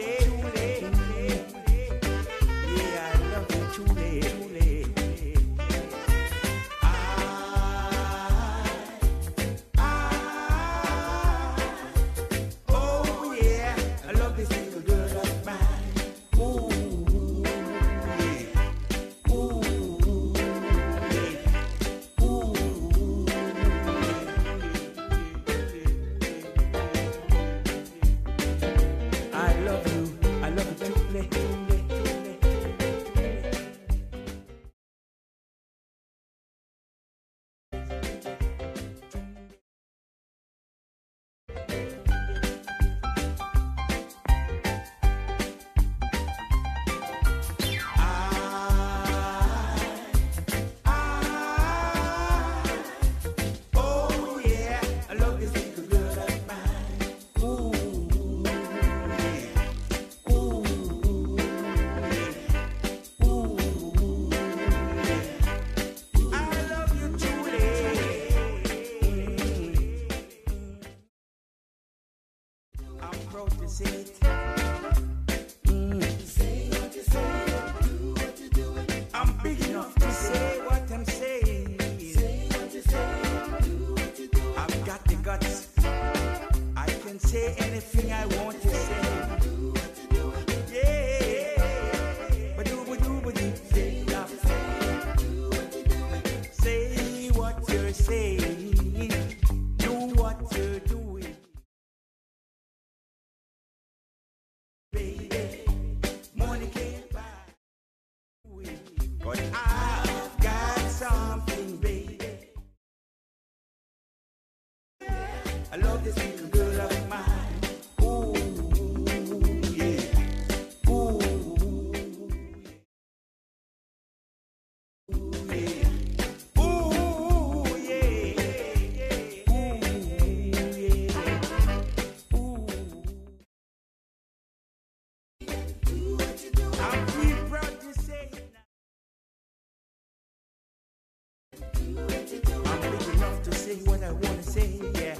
Say what I want to say, yeah.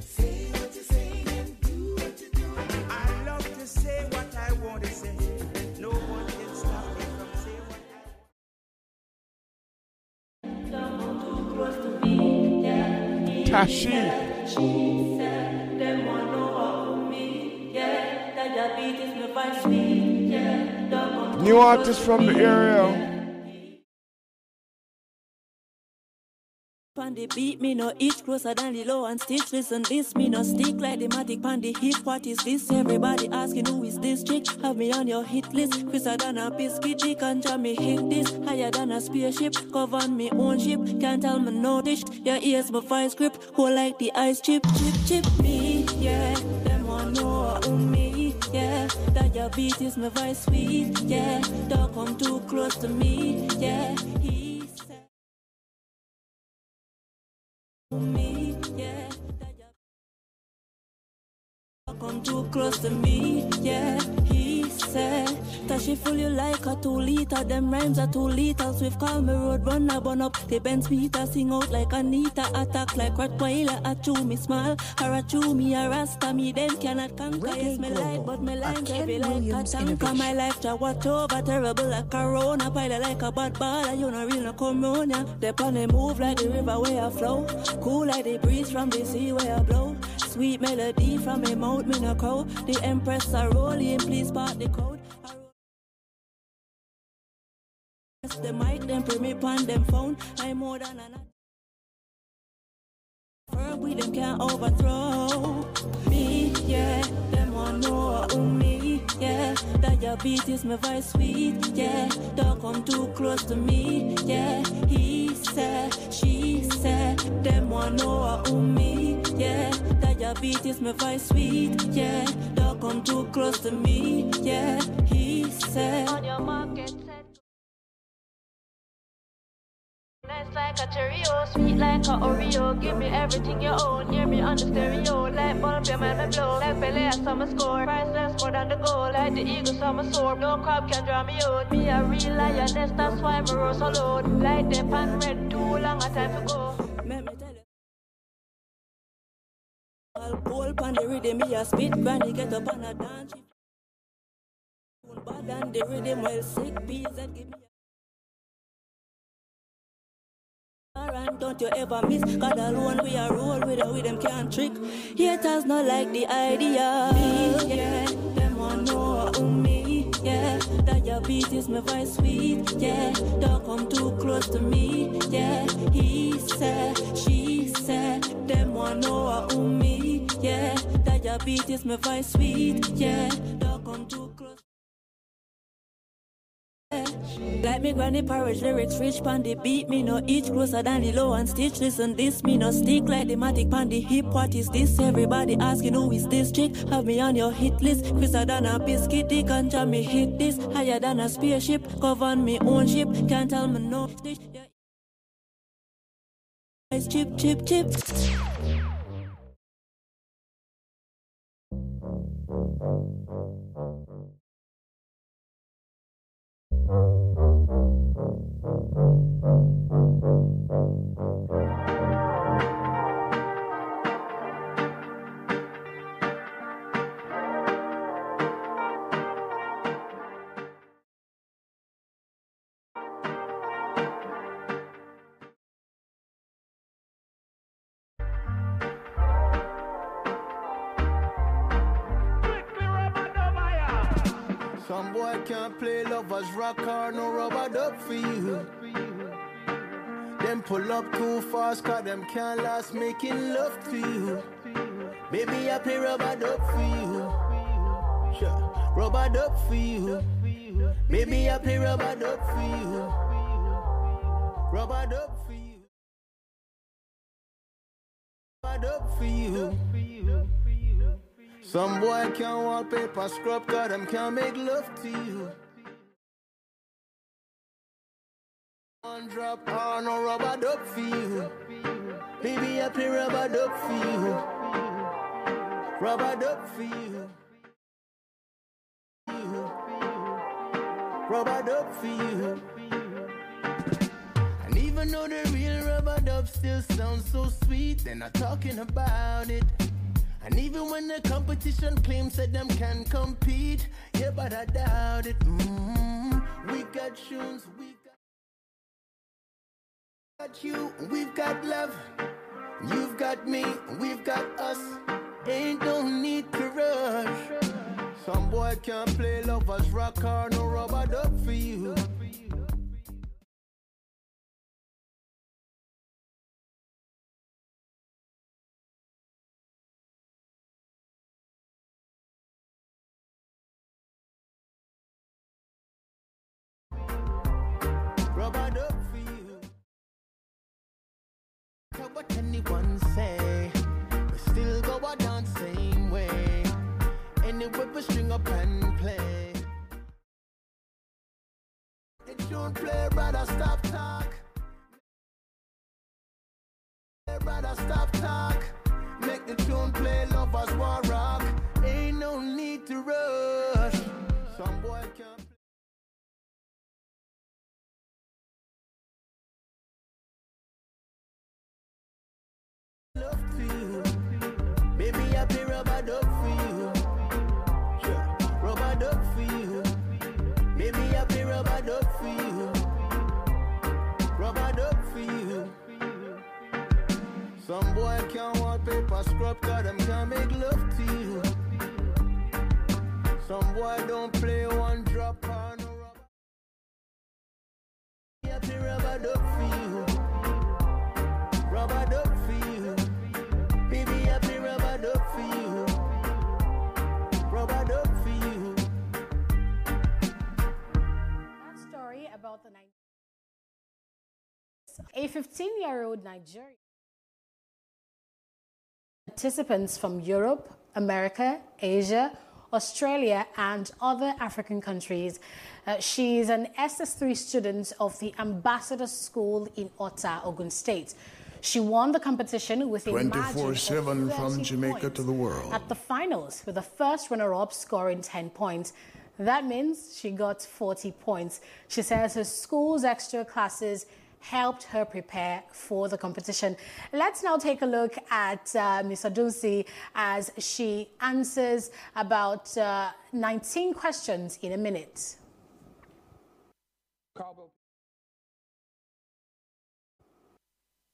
Say what you say and do what you do. I love to say what I want to say. No one can stop me from saying what Tashi. New artist from the area. Pan the beat, me no each closer than the low and stitch. Listen, this me no stick like the matic pan the hip. What is this? Everybody asking who is this chick? Have me on your hit list. Chriser than a biscuit, can jam me hit this. Higher than a spaceship, govern me own ship. Can't tell me no dish. Your ears my vice grip, who like the ice chip, chip, chip me, yeah. Them want know who me, yeah. That your beat is my vice sweet, yeah. Don't come too close to me, yeah. Me, yeah. Come too close to me, yeah. He said that she fool you like a two liter. Them rhymes are two liters. We've called me road runner, burn up the Benz meter. Sing out like Anita, attack like Rottweiler. I chew me smile, or I chew me a rasta. Me them cannot conquer. Yes, me like, but me lines heavy like a tanker. My life to watch over, terrible like Corona. Pilot like a bad baller, you know real no corona. They on they move like the river where I flow. Cool like the breeze from the sea where I blow. Sweet melody from my mouth, me no crow. The empress are rolling, please part the code. The mic, put me on them phone. I'm more than an Firm with them can't overthrow me, yeah. Them want know who me, yeah. That your beat is my voice sweet, yeah. Don't come too close to me, yeah. He said, she said, them want know who me, yeah. That your beat is my voice sweet, yeah. Don't come too close to me, yeah. He said, on your market Nice like a Cheerio, sweet like a Oreo. Give me everything you own, hear me on the stereo. Like bulb, your man, me blow. Like Pele, a summer score. Priceless more than the gold. Like the eagle, summer sword. No crop can draw me out. Me a real lioness, that's why roll so loud. Like the pan red, too long a time to go. Alcohol pan the rhythm, me a spit granny, get up on a dance. than the rhythm well sick beats that give me don't you ever miss. God alone we are roll with it with them can't trick. Haters not like the idea. Yeah Them want know who me Yeah. That your beat is my voice sweet Yeah. Don't come too close to me Yeah. He said She said Them want know who me Yeah. That your beat is my voice sweet Yeah like me granny porridge lyrics rich pan the beat. Me no each closer than the low and stitch. Listen this me no stick like the matic pan the hip. What is this? Everybody asking who is this chick? Have me on your hit list. Chriser than a biscuit the ganja me hit this. Higher than a spaceship govern me own ship. Can't tell me no yeah. Chip chip chip. Some rock no rubber duck for you. Them pull up too fast, cause them can't last making love to you. Baby, I play rubber duck for you. Sure. Rubber duck for you. Baby, I play rubber duck for you. Rubber duck for you. Rubber duck for you. Some boy can't wallpaper scrub, cause them can't make love to you. One drop on no rubber duck for you. Baby, I play rubber duck for you. Rubber duck for you. Rubber duck for you. And even though the real rubber dub still sounds so sweet, they're not talking about it. And even when the competition claims that them can compete, yeah, but I doubt it. mm We got tunes, we got you, we've got love. You've got me, we've got us. Ain't no need to rush. Some boy can't play lovers rock or no rubber duck for you. What anyone say? We still go a dance same way. Anyway, we string up and play. It don't play, brother, stop talk. Brother, stop talk. Make the tune play, lovers war scrub, cause them can't make love to you. Some boy don't play one drop on rubber. Play rubber duck for you. Rubber duck for you. Baby, I play rubber duck for you. Rubber duck for you. That story about the Ni- a 15 year old Nigerian participants from Europe, America, Asia, Australia, and other African countries. Uh, she is an SS3 student of the Ambassador School in Ota, Ogun State. She won the competition with a 24 7 from Jamaica to the world. at the finals, with the first runner up scoring 10 points. That means she got 40 points. She says her school's extra classes helped her prepare for the competition. Let's now take a look at uh, Ms. Adusi as she answers about uh, 19 questions in a minute.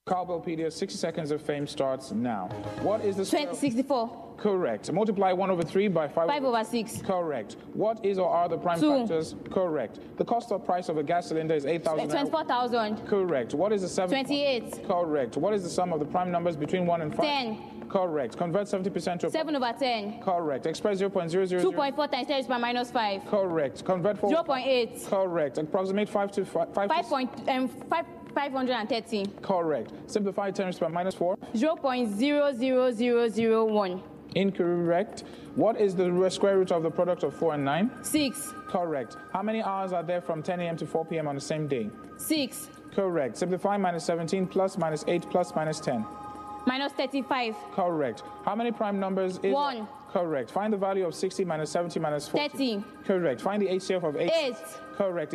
Cowbellpedia, 60 seconds of fame starts now. What is the square- 64. Correct. Multiply 1 over 3 by 5, 5 over 6. Correct. What is or are the prime Two. factors? Correct. The cost or price of a gas cylinder is 8,000. 24,000. Correct. What is the 7? 28. Correct. What is the sum of the prime numbers between 1 and 5? 10. Correct. Convert 70% to a 7 over 10. Correct. Express 0.000. 2.4 times 10 is by minus 5. Correct. Convert 4. 0.8. Correct. Approximate 5 to 5. 5 5 point, um, 5, 530. Correct. Simplify terms by minus 4. 0.00001. Incorrect. What is the square root of the product of 4 and 9? 6. Correct. How many hours are there from 10 a.m. to 4 p.m. on the same day? 6. Correct. Simplify minus 17 plus minus 8 plus minus 10. Minus 35. Correct. How many prime numbers is 1. Correct. Find the value of 60 minus 70 minus 40. 30. Correct. Find the HCF of 8. 8. Correct.